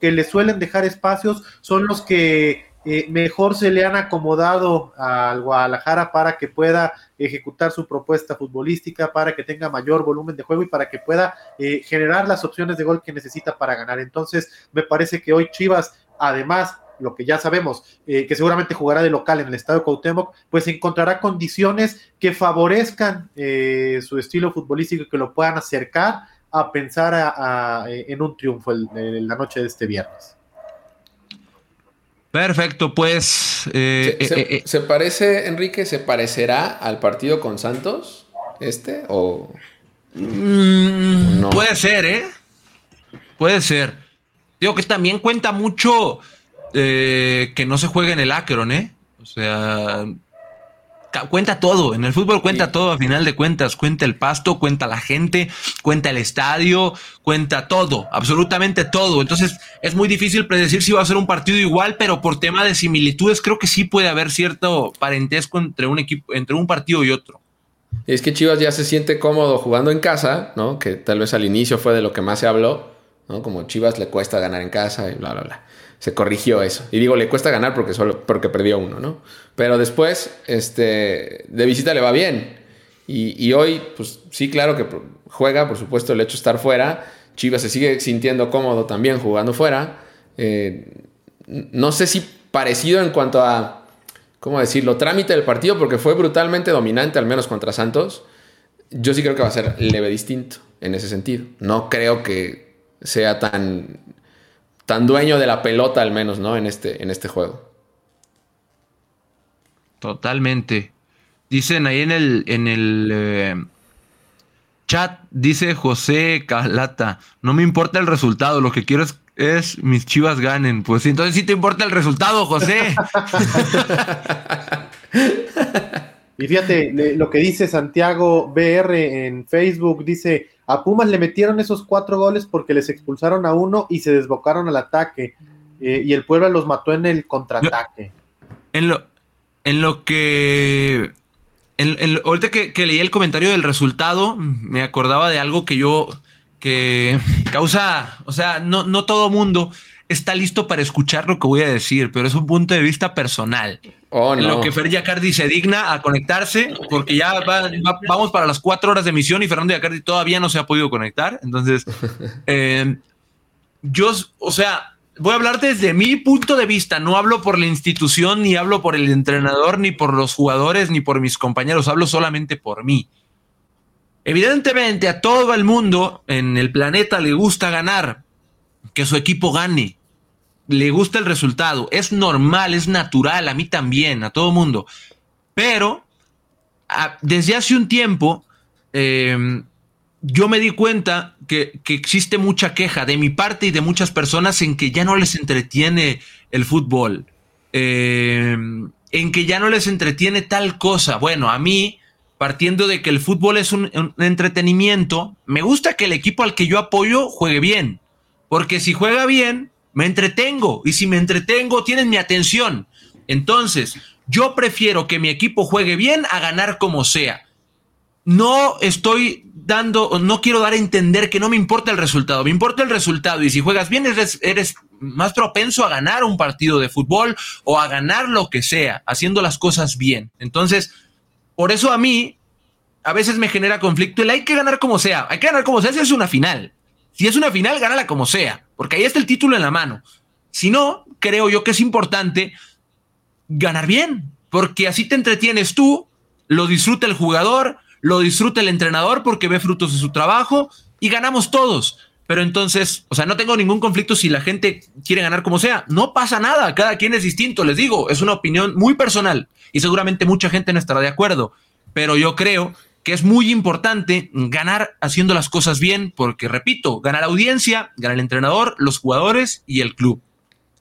que, le suelen dejar espacios son los que eh, mejor se le han acomodado al Guadalajara para que pueda ejecutar su propuesta futbolística, para que tenga mayor volumen de juego y para que pueda eh, generar las opciones de gol que necesita para ganar. Entonces, me parece que hoy Chivas además lo que ya sabemos, eh, que seguramente jugará de local en el estadio Cuauhtémoc, pues encontrará condiciones que favorezcan eh, su estilo futbolístico y que lo puedan acercar a pensar en un triunfo en la noche de este viernes. Perfecto, pues. ¿Se, se, parece, Enrique, se parecerá al partido con Santos? ¿Este? ¿O.? Mm, no? Puede ser, ¿eh? Puede ser. Digo que también cuenta mucho eh, que no se juegue en el Akron, ¿eh? O sea, cuenta todo. En el fútbol cuenta todo, a final de cuentas. Cuenta el pasto, cuenta la gente, cuenta el estadio, cuenta todo, absolutamente todo. Entonces, es muy difícil predecir si va a ser un partido igual, pero por tema de similitudes, creo que sí puede haber cierto parentesco entre un equipo, entre un partido y otro. Es que Chivas ya se siente cómodo jugando en casa, ¿no? Que tal vez al inicio fue de lo que más se habló, Como Chivas le cuesta ganar en casa y bla, bla, bla. Se corrigió eso. Y digo, le cuesta ganar porque solo porque perdió uno, ¿no? Pero después, este, de visita le va bien. Y, hoy, pues sí, claro que juega, por supuesto, el hecho de estar fuera. Chivas se sigue sintiendo cómodo también jugando fuera. Eh, no sé si parecido en cuanto a ¿cómo decirlo?, trámite del partido porque fue brutalmente dominante, al menos contra Santos. Yo sí creo que va a ser leve distinto en ese sentido. No creo que sea tan, tan dueño de la pelota, al menos, ¿no? En este, en este juego. Totalmente. Dicen ahí en el, en el eh, chat, dice José Calata, no me importa el resultado, lo que quiero es es mis chivas ganen. Pues entonces sí te importa el resultado, José. y fíjate, lo que dice Santiago BR en Facebook, dice, a Pumas le metieron esos cuatro goles porque les expulsaron a uno y se desbocaron al ataque. Eh, y el pueblo los mató en el contraataque. En lo, en lo que... En, ahorita que, que leí el comentario del resultado, me acordaba de algo que yo que causa, o sea, no, no todo mundo está listo para escuchar lo que voy a decir, pero es un punto de vista personal. Oh, en lo que Fer Yacardi se digna a conectarse, porque ya vamos para las cuatro horas de emisión y Fernando Yacardi todavía no se ha podido conectar. Entonces, eh, yo, o sea, voy a hablar desde mi punto de vista, no hablo por la institución, ni hablo por el entrenador, ni por los jugadores, ni por mis compañeros, hablo solamente por mí. Evidentemente a todo el mundo en el planeta le gusta ganar, que su equipo gane, le gusta el resultado, es normal, es natural, a mí también, a todo mundo. Pero desde hace un tiempo em, yo me di cuenta que, existe mucha queja de mi parte y de muchas personas en que ya no les entretiene el fútbol, em, en que ya no les entretiene tal cosa. Bueno, a mí partiendo de que el fútbol es un, entretenimiento, me gusta que el equipo al que yo apoyo juegue bien, porque si juega bien, me entretengo, y si me entretengo, tienen mi atención. Entonces, yo prefiero que mi equipo juegue bien a ganar como sea. No estoy dando, no quiero dar a entender que no me importa el resultado, me importa el resultado y si juegas bien eres, eres más propenso a ganar un partido de fútbol o a ganar lo que sea, haciendo las cosas bien. Entonces, por eso a mí a veces me genera conflicto el hay que ganar como sea. Hay que ganar como sea si es una final. Si es una final, gánala como sea, porque ahí está el título en la mano. Si no, creo yo que es importante ganar bien, porque así te entretienes tú, lo disfruta el jugador, lo disfruta el entrenador porque ve frutos de su trabajo y ganamos todos. Pero entonces, o sea, no tengo ningún conflicto si la gente quiere ganar como sea. No pasa nada, cada quien es distinto, les digo, es una opinión muy personal y seguramente mucha gente no estará de acuerdo. Pero yo creo que es muy importante ganar haciendo las cosas bien, porque repito, gana la audiencia, gana el entrenador, los jugadores y el club.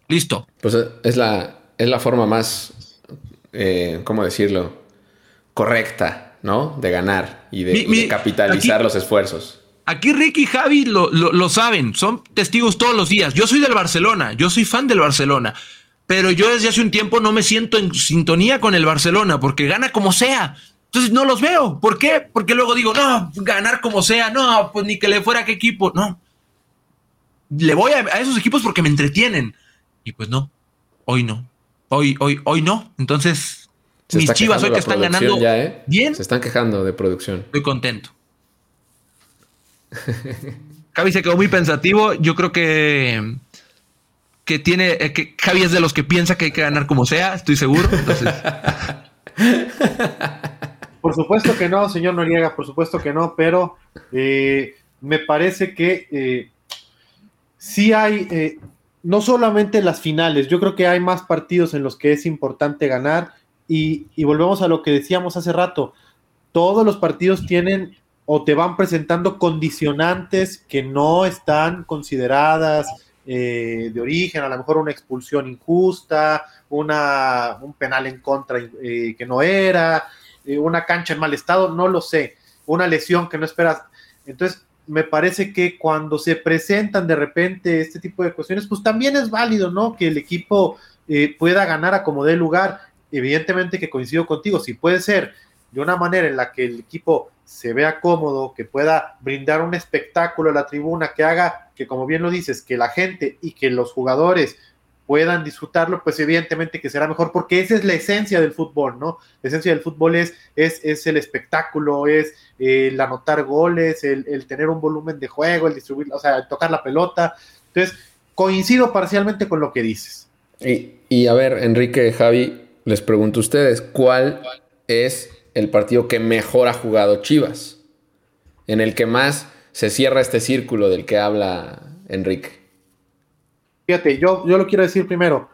Listo. Pues es la, es la forma más, eh, ¿cómo decirlo? Correcta, ¿no? De ganar y de, capitalizar los esfuerzos. Aquí Ricky y Javi lo, saben, son testigos todos los días. Yo soy del Barcelona, yo soy fan del Barcelona, pero yo desde hace un tiempo no me siento en sintonía con el Barcelona porque gana como sea. Entonces no los veo. ¿Por qué? Porque luego digo, no, ganar como sea, no, pues ni que le fuera a qué equipo, no. Le voy a, esos equipos porque me entretienen. Y pues no, hoy no. Hoy, hoy, hoy no. Entonces, mis chivas hoy que están ganando ¿eh? bien. Se están quejando de producción. Estoy contento. Javi se quedó muy pensativo. Yo creo que que tiene, eh, que Javi es de los que piensa que hay que ganar como sea, estoy seguro. Por supuesto que no, señor Noriega, por supuesto que no, pero eh, me parece que eh, sí hay, no solamente las finales, yo creo que hay más partidos en los que es importante ganar y, volvemos a lo que decíamos hace rato, todos los partidos tienen o te van presentando condicionantes que no están consideradas eh, de origen, a lo mejor una expulsión injusta, una, un penal en contra eh, que no era, eh, una cancha en mal estado, no lo sé, una lesión que no esperas. Entonces, me parece que cuando se presentan de repente este tipo de cuestiones, pues también es válido, ¿no? Que el equipo pueda ganar a como dé lugar. Evidentemente que coincido contigo, si puede ser de una manera en la que el equipo se vea cómodo, que pueda brindar un espectáculo a la tribuna, que haga que, como bien lo dices, que la gente y que los jugadores puedan disfrutarlo, pues evidentemente que será mejor, porque esa es la esencia del fútbol, ¿no? La esencia del fútbol es, es, es el espectáculo, es el anotar goles, el, tener un volumen de juego, el distribuir, o sea, tocar la pelota. Entonces, coincido parcialmente con lo que dices. Y, y a ver, Enrique, Javi, les pregunto a ustedes, ¿cuál es el partido que mejor ha jugado Chivas, en el que más se cierra este círculo del que habla Enrique. Fíjate, yo, yo lo quiero decir primero.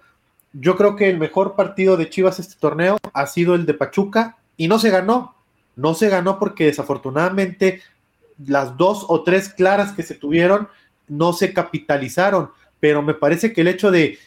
Yo creo que el mejor partido de Chivas este torneo ha sido el de Pachuca y no se ganó. No se ganó porque desafortunadamente las dos o tres claras que se tuvieron no se capitalizaron. Pero me parece que el hecho de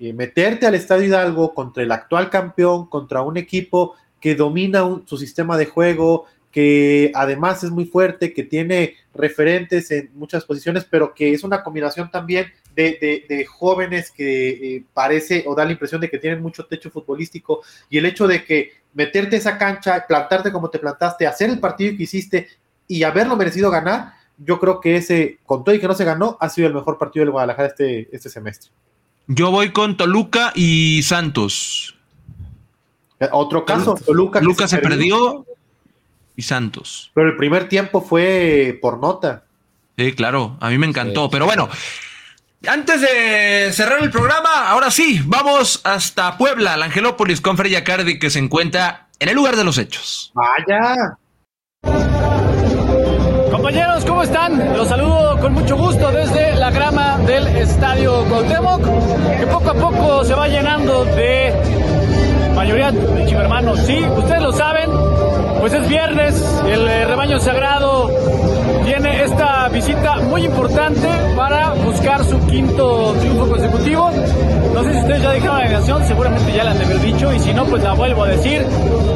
eh, meterte al Estadio Hidalgo contra el actual campeón, contra un equipo que domina su sistema de juego, que además es muy fuerte, que tiene referentes en muchas posiciones, pero que es una combinación también de, jóvenes que eh, parece o da la impresión de que tienen mucho techo futbolístico y el hecho de que meterte esa cancha, plantarte como te plantaste, hacer el partido que hiciste y haberlo merecido ganar, yo creo que ese, con todo y que no se ganó, ha sido el mejor partido del Guadalajara este, este semestre. Yo voy con Toluca y Santos. Eh, otro caso, Lucas se, perdió. Y Santos. Pero el primer tiempo fue por nota. Sí, claro, a mí me encantó. Pero bueno, antes de cerrar el programa, ahora sí, vamos hasta Puebla, la Angelópolis, con Freya Cardi, que se encuentra en el lugar de los hechos. Vaya. Compañeros, ¿cómo están? Los saludo con mucho gusto desde la grama del Estadio Cuauhtémoc, que poco a poco se va llenando de mayoría de chivermanos. Sí, ustedes lo saben, pues es viernes, el eh, rebaño sagrado tiene esta visita muy importante para buscar su quinto triunfo consecutivo. No sé si ustedes ya dijeron la negación, seguramente ya la han de haber dicho, y si no, pues la vuelvo a decir.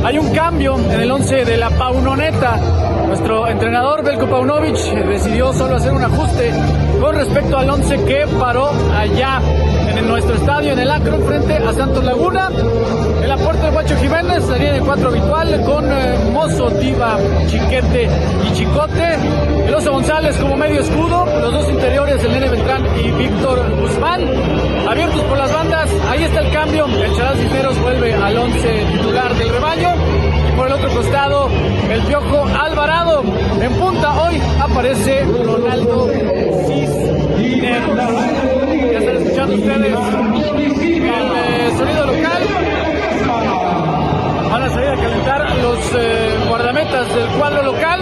Hay un cambio en el 11 de la Paunoneta. Nuestro entrenador Belko Paunovic decidió solo hacer un ajuste con respecto al 11 que paró allá en nuestro estadio en el Acro frente a Santos Laguna. Guacho Jiménez, sería de cuatro habitual con eh, Mozo, Diva, Chiquete y Chicote. El Oso González como medio escudo, los dos interiores, el Nene Beltrán y Víctor Guzmán. Abiertos por las bandas, ahí está el cambio. El Charaz Cisneros vuelve al once titular del rebaño. Y por el otro costado, el Piojo Alvarado. En punta hoy aparece Ronaldo Cisneros. Ya están escuchando ustedes el eh, sonido local. Van a salir a calentar los eh, guardametas del cuadro local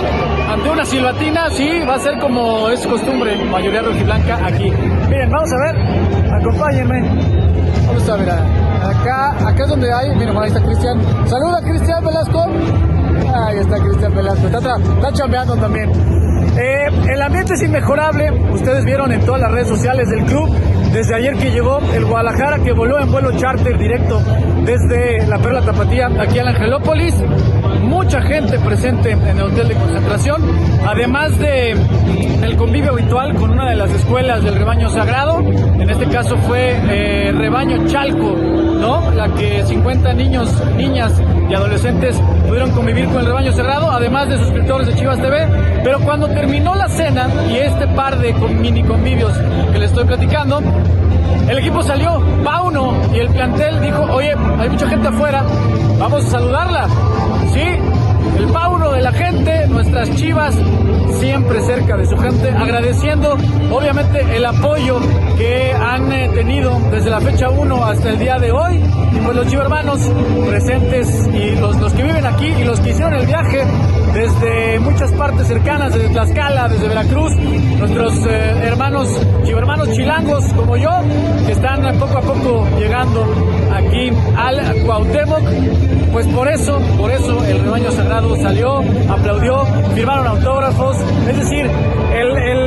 ante una silbatina. Sí, va a ser como es costumbre, mayoría rojiblanca aquí. Miren, vamos a ver, acompáñenme. Vamos a ver, acá, acá es donde hay, miren, ahí está Cristian. Saluda Cristian Velasco. Ahí está Cristian Velasco, está, está chambeando también. Eh, el ambiente es inmejorable, ustedes vieron en todas las redes sociales del club, desde ayer que llegó el Guadalajara, que voló en vuelo charter directo desde la Perla Tapatía aquí a Angelópolis. Mucha gente presente en el hotel de concentración, además de el convivio habitual con una de las escuelas del rebaño sagrado. En este caso fue eh, Rebaño Chalco, ¿no? La que 50 niños, niñas y adolescentes pudieron convivir con el rebaño sagrado, además de suscriptores de Chivas TV. Pero cuando terminó la cena y este par de mini convivios que les estoy platicando, el equipo salió, Pauno, y el plantel dijo, oye, hay mucha gente afuera, vamos a saludarla. Sí, el Pauno de la gente, nuestras chivas, siempre cerca de su gente, agradeciendo obviamente el apoyo que han eh, tenido desde la fecha 1 hasta el día de hoy. Y pues los chivermanos presentes y los, los que viven aquí y los que hicieron el viaje desde muchas partes cercanas, desde Tlaxcala, desde Veracruz, nuestros eh, hermanos chivermanos chilangos como yo, que están poco a poco llegando aquí al Cuauhtémoc, pues por eso, por eso el rebaño sagrado salió, aplaudió, firmaron autógrafos, es decir, el, el,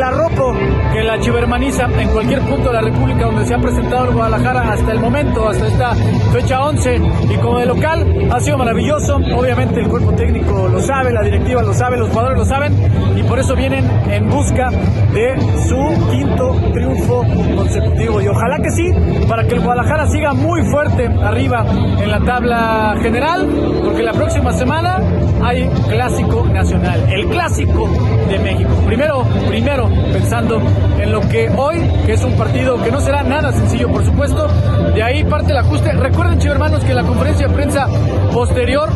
el arropo que la chivermaniza en cualquier punto de la República donde se ha presentado en Guadalajara hasta el momento, hasta esta fecha 11 y como de local ha sido maravilloso, obviamente el cuerpo técnico lo sabe, la directiva lo sabe, los jugadores lo saben. Y por eso vienen en busca de su quinto triunfo consecutivo. Y ojalá que sí, para que el Guadalajara siga muy fuerte arriba en la tabla general, porque la próxima semana hay clásico nacional, el clásico de México. Primero, primero pensando en lo que hoy, es un partido que no será nada sencillo, por supuesto, de ahí parte el ajuste. Recuerden, chicos hermanos, que en la conferencia de prensa posterior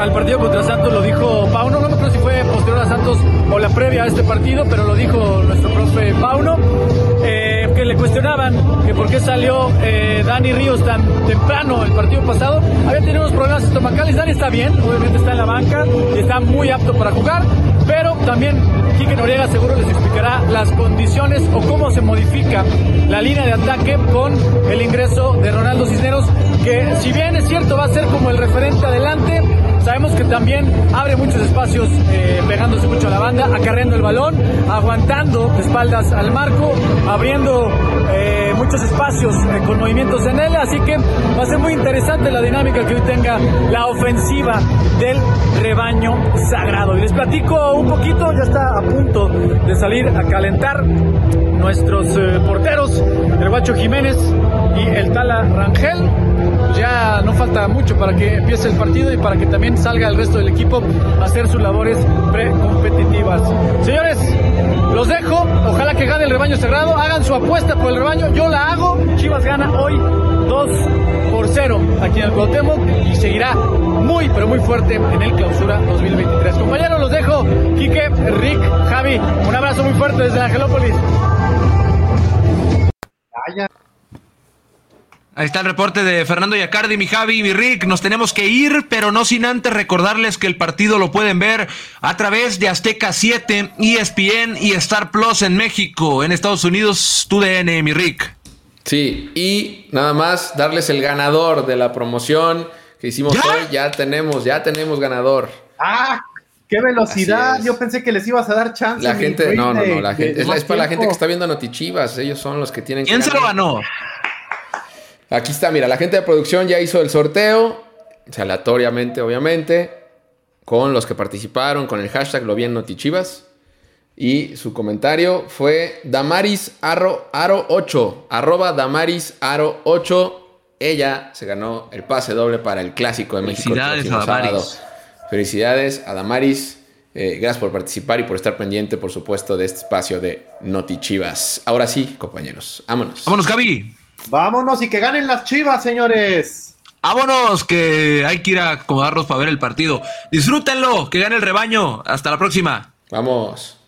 al partido contra Santos lo dijo Pauno, no me acuerdo si fue posterior a Santos o la previa a este partido, pero lo dijo nuestro profe Pauno, eh, que le cuestionaban que por qué salió eh, Dani Ríos tan temprano el partido pasado, había tenido unos problemas estomacales, Dani está bien, obviamente está en la banca y está muy apto para jugar, pero también Quique Noriega seguro les explicará las condiciones o cómo se modifica la línea de ataque con el ingreso de Ronaldo Cisneros, que si bien es cierto va a ser como el referente adelante, sabemos que también abre muchos espacios eh, pegándose mucho a la banda, acarreando el balón, aguantando espaldas al marco, abriendo eh, muchos espacios eh, con movimientos en él, así que va a ser muy interesante la dinámica que hoy tenga la ofensiva del rebaño sagrado. Y les platico un poquito, ya está a punto de salir a calentar nuestros eh, porteros, el Guacho Jiménez y el Tala Rangel. Ya no falta mucho para que empiece el partido y para que también salga el resto del equipo a hacer sus labores precompetitivas. Señores, los dejo. Ojalá que gane el rebaño cerrado. Hagan su apuesta por el rebaño. Yo la hago. Chivas gana hoy 2 por 0 aquí en el Cuauhtémoc y seguirá muy, pero muy fuerte en el clausura 2023. Compañeros, los dejo. Quique, Rick, Javi, un abrazo muy fuerte desde Angelópolis. Ahí está el reporte de Fernando Yacardi, mi Javi, mi Rick. Nos tenemos que ir, pero no sin antes recordarles que el partido lo pueden ver a través de Azteca 7, ESPN y Star Plus en México. En Estados Unidos, TUDN, mi Rick. Sí, y nada más darles el ganador de la promoción que hicimos ¿Ya? hoy. Ya tenemos, ya tenemos ganador. ¡Ah! ¡Qué velocidad! Yo pensé que les ibas a dar chance. La gente, no, no, no, la de- gente, de es, para la gente que está viendo Notichivas. Ellos son los que tienen que ¿Quién se lo ganó? Aquí está, mira, la gente de producción ya hizo el sorteo, o sea, aleatoriamente, obviamente, con los que participaron, con el hashtag lo bien Notichivas. Y su comentario fue Damaris Aro, Aro 8, arroba Damaris Aro 8. Ella se ganó el pase doble para el Clásico de México. el Felicidades a Damaris. sábado. Felicidades a Damaris. Eh, gracias por participar y por estar pendiente, por supuesto, de este espacio de Notichivas. Ahora sí, compañeros, vámonos. Vámonos, Javi. Vámonos y que ganen las chivas, señores. Vámonos, que hay que ir a acomodarnos para ver el partido. Disfrútenlo, que gane el rebaño. Hasta la próxima. Vamos.